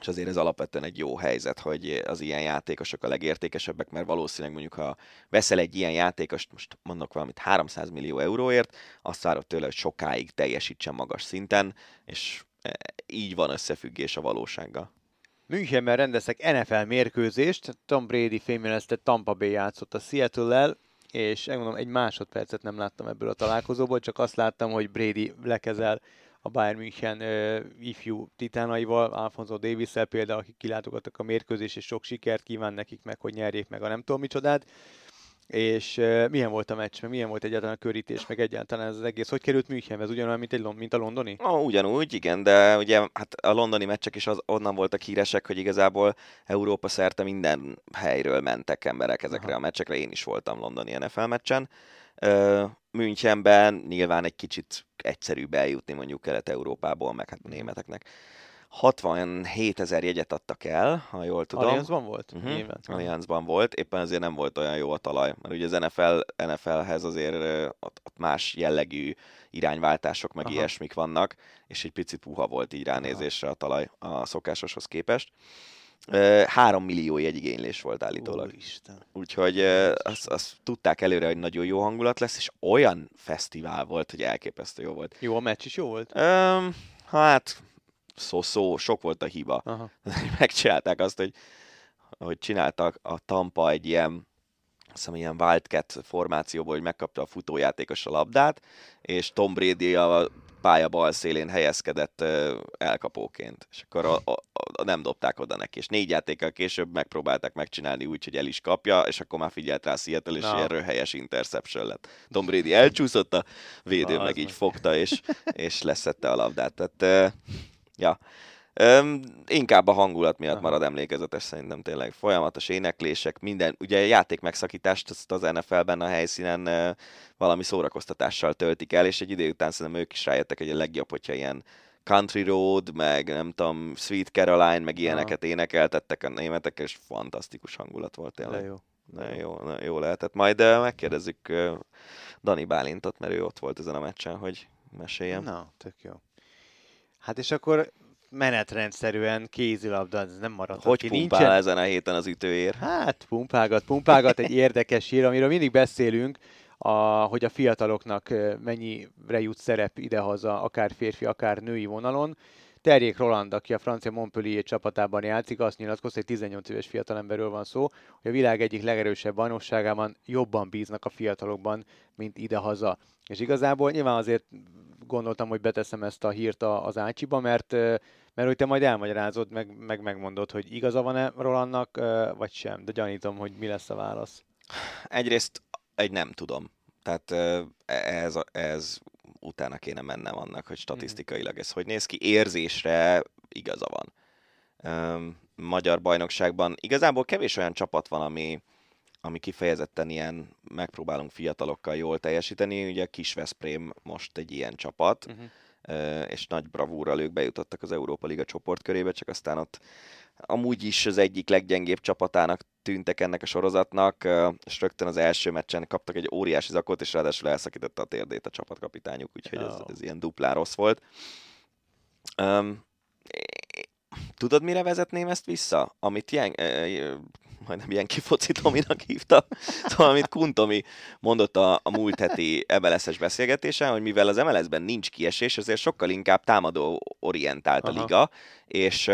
és azért ez alapvetően egy jó helyzet, hogy az ilyen játékosok a legértékesebbek, mert valószínűleg mondjuk, ha veszel egy ilyen játékost, most mondok valamit 300 millió euróért, azt várod tőle, hogy sokáig teljesítsen magas szinten, és e, így van összefüggés a valósággal. Münchenben rendeztek NFL mérkőzést, Tom Brady fémjelezte Tampa Bay játszott a Seattle-lel, és megmondom, egy másodpercet nem láttam ebből a találkozóból, csak azt láttam, hogy Brady lekezel a Bayern München ö, ifjú titánaival, Alfonso davis például, akik kilátogattak a mérkőzés, és sok sikert kíván nekik meg, hogy nyerjék meg a nem tudom micsodát. És uh, milyen volt a meccs, meg milyen volt egyáltalán a körítés, meg egyáltalán ez az egész. Hogy került Münchenbe? Ez ugyanolyan, mint, egy, mint a londoni? Ah, ugyanúgy, igen, de ugye hát a londoni meccsek is az, onnan voltak híresek, hogy igazából Európa szerte minden helyről mentek emberek ezekre Aha. a meccsekre. Én is voltam londoni NFL meccsen. Münchenben nyilván egy kicsit egyszerűbb eljutni mondjuk Kelet-Európából, meg hát a németeknek 67 ezer jegyet adtak el, ha jól tudom. Allianzban volt? Uh-huh. Nyilván. Allianzban volt, éppen azért nem volt olyan jó a talaj, mert ugye az NFL, NFL-hez azért ott, ott más jellegű irányváltások, meg Aha. ilyesmik vannak, és egy picit puha volt így ránézésre a talaj a szokásoshoz képest. Ö, Három millió jegyigénylés volt állítólag. Úristen. Úgyhogy azt, azt tudták előre, hogy nagyon jó hangulat lesz, és olyan fesztivál volt, hogy elképesztő jó volt. Jó, a meccs is jó volt? Öm, hát, szó-szó, sok volt a hiba. Aha. Megcsinálták azt, hogy, hogy csináltak a Tampa egy ilyen azt hiszem, ilyen Wildcat formációból, hogy megkapta a futójátékos a labdát, és Tom Brady a pálya bal szélén helyezkedett elkapóként, és akkor a, a, a, nem dobták oda neki, és négy játékkal később megpróbálták megcsinálni úgy, hogy el is kapja, és akkor már figyelt rá Seattle, és Na. ilyen röhelyes interception lett. Tom Brady elcsúszott, a védő Na, meg így meg. fogta, és, és leszette a labdát. Tehát, ja, Öm, inkább a hangulat miatt Aha. marad emlékezetes szerintem tényleg. Folyamatos éneklések, minden, ugye a játék megszakítást azt az NFL-ben a helyszínen ö, valami szórakoztatással töltik el, és egy idő után szerintem ők is rájöttek, hogy a legjobb, hogyha ilyen Country Road, meg nem tudom, Sweet Caroline, meg ilyeneket énekeltettek a németek, és fantasztikus hangulat volt De tényleg. jó. Nagyon jó, nagyon jó lehetett. Majd megkérdezzük Dani Bálintot, mert ő ott volt ezen a meccsen, hogy meséljem. Na, tök jó. Hát és akkor menetrendszerűen kézilabda, ez nem marad. Hogy ki. pumpál Nincsen- ezen a héten az ütőér? Hát, pumpálgat, pumpálgat, egy érdekes hír, amiről mindig beszélünk, a, hogy a fiataloknak mennyire jut szerep idehaza, akár férfi, akár női vonalon. Terjék Roland, aki a francia Montpellier csapatában játszik, azt nyilatkozta, hogy 18 éves fiatalemberről van szó, hogy a világ egyik legerősebb bajnokságában jobban bíznak a fiatalokban, mint idehaza. És igazából nyilván azért gondoltam, hogy beteszem ezt a hírt az Ácsiba, mert, mert hogy te majd elmagyarázod, meg, meg megmondod, hogy igaza van-e Rolandnak, vagy sem. De gyanítom, hogy mi lesz a válasz. Egyrészt egy nem tudom. Tehát ö, ez, ez utána kéne mennem annak, hogy statisztikailag ez hogy néz ki. Érzésre igaza van. Magyar bajnokságban igazából kevés olyan csapat van, ami, ami kifejezetten ilyen megpróbálunk fiatalokkal jól teljesíteni. Ugye a Kis Veszprém most egy ilyen csapat, Uh-huh. és nagy bravúrral ők bejutottak az Európa Liga csoportkörébe, csak aztán ott amúgy is az egyik leggyengébb csapatának tűntek ennek a sorozatnak, és rögtön az első meccsen kaptak egy óriási zakot, és ráadásul elszakította a térdét a csapatkapitányuk, úgyhogy ez, ez ilyen duplán rossz volt. Um, tudod, mire vezetném ezt vissza? Amit ilyen, ö, majdnem ilyen kifoci Tominak hívta, szóval amit Kuntomi mondott a, a múlt heti MLS-es beszélgetésen, hogy mivel az MLS-ben nincs kiesés, ezért sokkal inkább támadó orientált a liga, és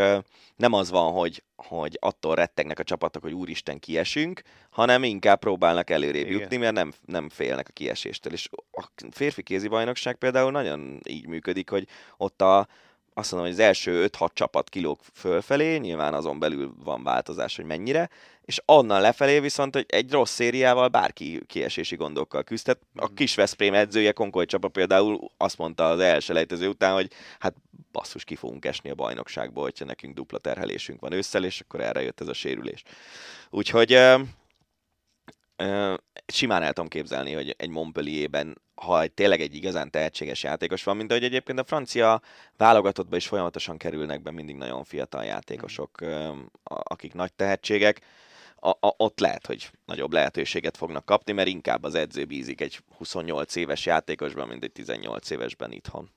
nem az van, hogy, hogy attól rettegnek a csapatok, hogy úristen kiesünk, hanem inkább próbálnak előrébb Igen. jutni, mert nem, nem félnek a kieséstől. És a férfi kézi bajnokság például nagyon így működik, hogy ott a, azt mondom, hogy az első 5-6 csapat kilóg fölfelé, nyilván azon belül van változás, hogy mennyire, és onnan lefelé viszont hogy egy rossz szériával bárki kiesési gondokkal küzd. Tehát a Mm. kis Veszprém edzője, Konkoly Csaba például azt mondta az első lejtező után, hogy hát basszus, ki fogunk esni a bajnokságból, hogyha nekünk dupla terhelésünk van ősszel, és akkor erre jött ez a sérülés. Úgyhogy ö, ö, simán el tudom képzelni, hogy egy Montpellierben, ha tényleg egy igazán tehetséges játékos van, mint ahogy egyébként a francia válogatottba is folyamatosan kerülnek be mindig nagyon fiatal játékosok, a- akik nagy tehetségek, a, a, ott lehet, hogy nagyobb lehetőséget fognak kapni, mert inkább az edző bízik egy 28 éves játékosban, mint egy 18 évesben itthon.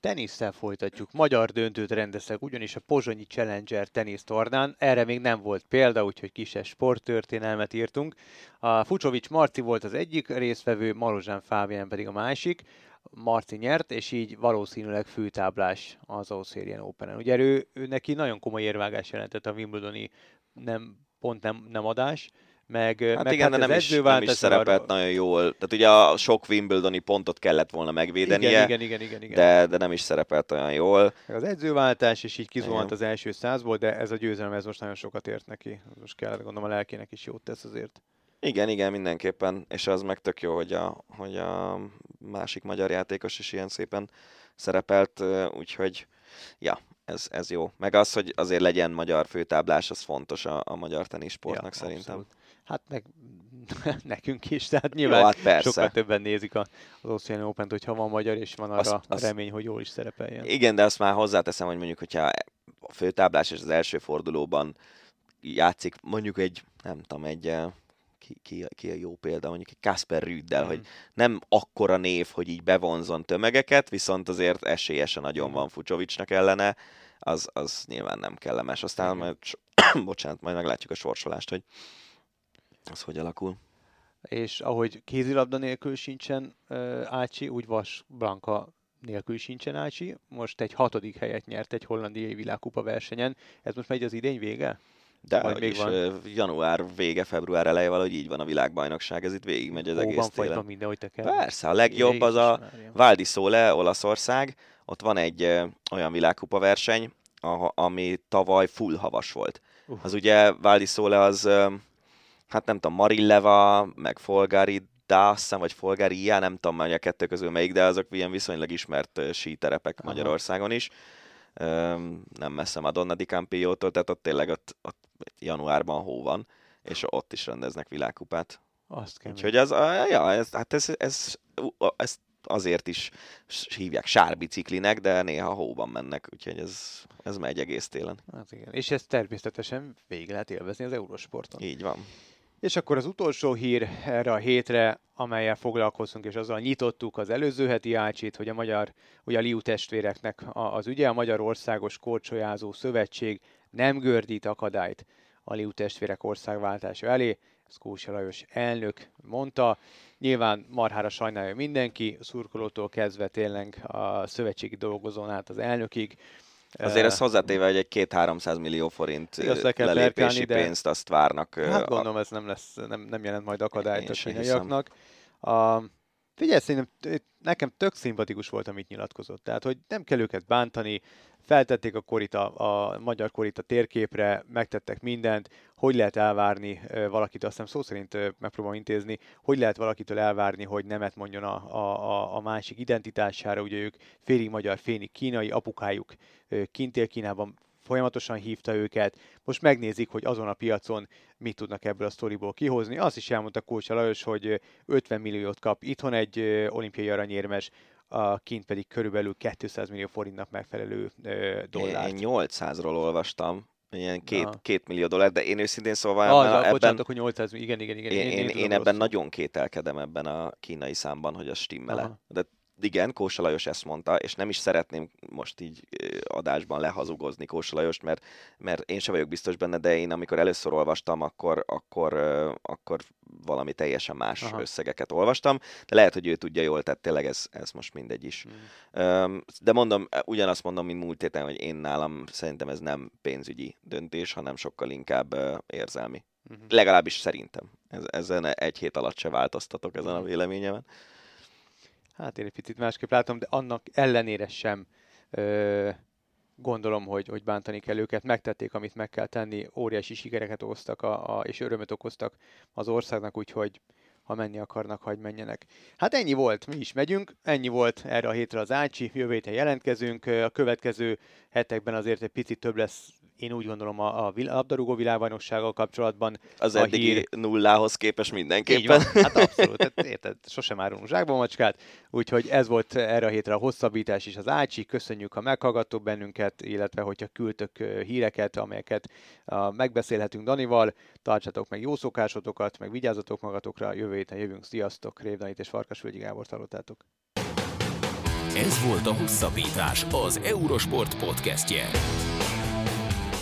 Tenisszel folytatjuk. Magyar döntőt rendeztek ugyanis a Pozsonyi Challenger tenisztornán. Erre még nem volt példa, úgyhogy kisebb sporttörténelmet írtunk. A Fucsovics Marci volt az egyik résztvevő, Marozsán Fábián pedig a másik. Marci nyert, és így valószínűleg főtáblás az Australian Open-en. Ugye ő, ő neki nagyon komoly érvágás jelentett a Wimbledoni nem, pont nem, nem adás, meg, Hát meg igen, de az nem is, nem is szerepelt nagyon jól. Tehát ugye a sok Wimbledoni pontot kellett volna megvédenie, igen, igen, igen, igen, igen. De, de nem is szerepelt olyan jól. Az edzőváltás, és így kizuhant az első százból, de ez a győzelem, ez most nagyon sokat ért neki. Most kellett gondolom a lelkének is jót tesz azért. Igen, igen, mindenképpen, és az meg tök jó, hogy a, hogy a másik magyar játékos is ilyen szépen szerepelt, úgyhogy ja, ez, ez jó. Meg az, hogy azért legyen magyar főtáblás, az fontos a, a magyar tenisportnak ja, szerintem. abszolút. Hát meg, nekünk is, tehát Jó, nyilván hát persze. sokkal többen nézik a, az Ocean Open-t, hogyha van magyar, és van arra Azt- azt, azt- remény, hogy jól is szerepeljen. Igen, de azt már hozzáteszem, hogy mondjuk, hogyha a főtáblás és az első fordulóban játszik mondjuk egy, nem tudom, egy ki, ki, ki a jó példa, mondjuk egy Kasper Rüddel, mm. hogy nem akkora név, hogy így bevonzon tömegeket, viszont azért esélyesen nagyon van Fucsovicsnak ellene, az, az nyilván nem kellemes. Aztán mm. majd, bocsánat, majd meglátjuk a sorsolást, hogy az hogy alakul. És ahogy kézilabda nélkül sincsen uh, Ácsi, úgy Vas Blanka nélkül sincsen Ácsi. Most egy hatodik helyet nyert egy hollandiai világkupa versenyen. Ez most megy az idény vége? De Majd még van. január vége, február eleje valahogy így van a világbajnokság, ez itt végigmegy az egész télen. minden, hogy te kell. Persze, a legjobb az a Valdi Sole, Olaszország, ott van egy olyan világkupa verseny, ami tavaly full havas volt. Uh. Az ugye Valdi Sole az, hát nem tudom, Marilleva, meg Folgari Dassen, vagy Folgaria, nem tudom hogy a kettő közül melyik, de azok ilyen viszonylag ismert síterepek Aha. Magyarországon is. Nem messze Madonna di Campiótól, tehát ott tényleg ott, ott januárban hó van, és ott is rendeznek világkupát. Azt kell. Úgyhogy az, ja, ez, hát ez, ez, ez azért is hívják sárbiciklinek, de néha hóban mennek, úgyhogy ez, ez megy egész télen. Hát igen. És ezt természetesen végig lehet élvezni az Eurosporton. Így van. És akkor az utolsó hír erre a hétre, amelyel foglalkozunk, és azzal nyitottuk az előző heti ácsit, hogy a magyar, ugye a Liu testvéreknek az ügye, a Magyarországos Korcsolyázó Szövetség nem gördít akadályt a Liu testvérek országváltása elé, ezt Kósa Lajos elnök mondta. Nyilván marhára sajnálja mindenki, szurkolótól kezdve tényleg a szövetségi dolgozón át az elnökig. Azért ez hozzátéve, hogy egy két-háromszáz millió forint lelépési de... pénzt azt várnak. Hát gondolom, ez nem, lesz, nem, nem jelent majd akadályt a kínaiaknak. A, figyelj, szerintem nekem tök szimpatikus volt, amit nyilatkozott. Tehát, hogy nem kell őket bántani, feltették a korita, a magyar korita térképre, megtettek mindent, hogy lehet elvárni valakit, azt hiszem szó szerint megpróbálom intézni, hogy lehet valakitől elvárni, hogy nemet mondjon a, a, a másik identitására, ugye ők félig magyar, félig kínai, apukájuk kint él Kínában, folyamatosan hívta őket, most megnézik, hogy azon a piacon mit tudnak ebből a sztoriból kihozni. Azt is elmondta Kócsa Lajos, hogy 50 milliót kap itthon egy olimpiai aranyérmes, a kint pedig körülbelül 200 millió forintnak megfelelő dollár. Én 800-ról olvastam, ilyen két, két millió dollár, de én őszintén szóval ah, ebben... Bocsánat, akkor 800, igen, igen, igen. Én, én, én, én ebben nagyon kételkedem ebben a kínai számban, hogy az stimmele. Aha. De igen, Kósa Lajos ezt mondta, és nem is szeretném most így adásban lehazugozni Kósa Lajost, mert, mert én sem vagyok biztos benne, de én amikor először olvastam, akkor, akkor, akkor valami teljesen más Aha. összegeket olvastam, de lehet, hogy ő tudja jól, tehát tényleg ez, ez most mindegy is. Mm. De mondom, ugyanazt mondom, mint múlt héten, hogy én nálam szerintem ez nem pénzügyi döntés, hanem sokkal inkább érzelmi. Mm-hmm. Legalábbis szerintem. Ez, ezen egy hét alatt se változtatok ezen a mhm. véleményemen. Hát én egy picit másképp látom, de annak ellenére sem ö, gondolom, hogy, hogy bántani kell őket. Megtették, amit meg kell tenni, óriási sikereket okoztak a, a, és örömet okoztak az országnak, úgyhogy ha menni akarnak, hagy menjenek. Hát ennyi volt, mi is megyünk, ennyi volt erre a hétre az Ácsi, jövő héten jelentkezünk, a következő hetekben azért egy picit több lesz én úgy gondolom a, a labdarúgó világbajnoksággal kapcsolatban. Az a eddigi hír... nullához képes mindenképpen. Így van, hát abszolút, tehát, érted, sosem árulunk zsákba macskát, úgyhogy ez volt erre a hétre a hosszabbítás is az Ácsi, köszönjük, ha meghallgattok bennünket, illetve hogyha küldtök híreket, amelyeket megbeszélhetünk Danival, tartsatok meg jó szokásotokat, meg vigyázzatok magatokra, jövő héten jövünk, sziasztok, Révdanit és Farkasvölgyi Gábor hallottátok. Ez volt a Hosszabbítás, az Eurosport podcastje.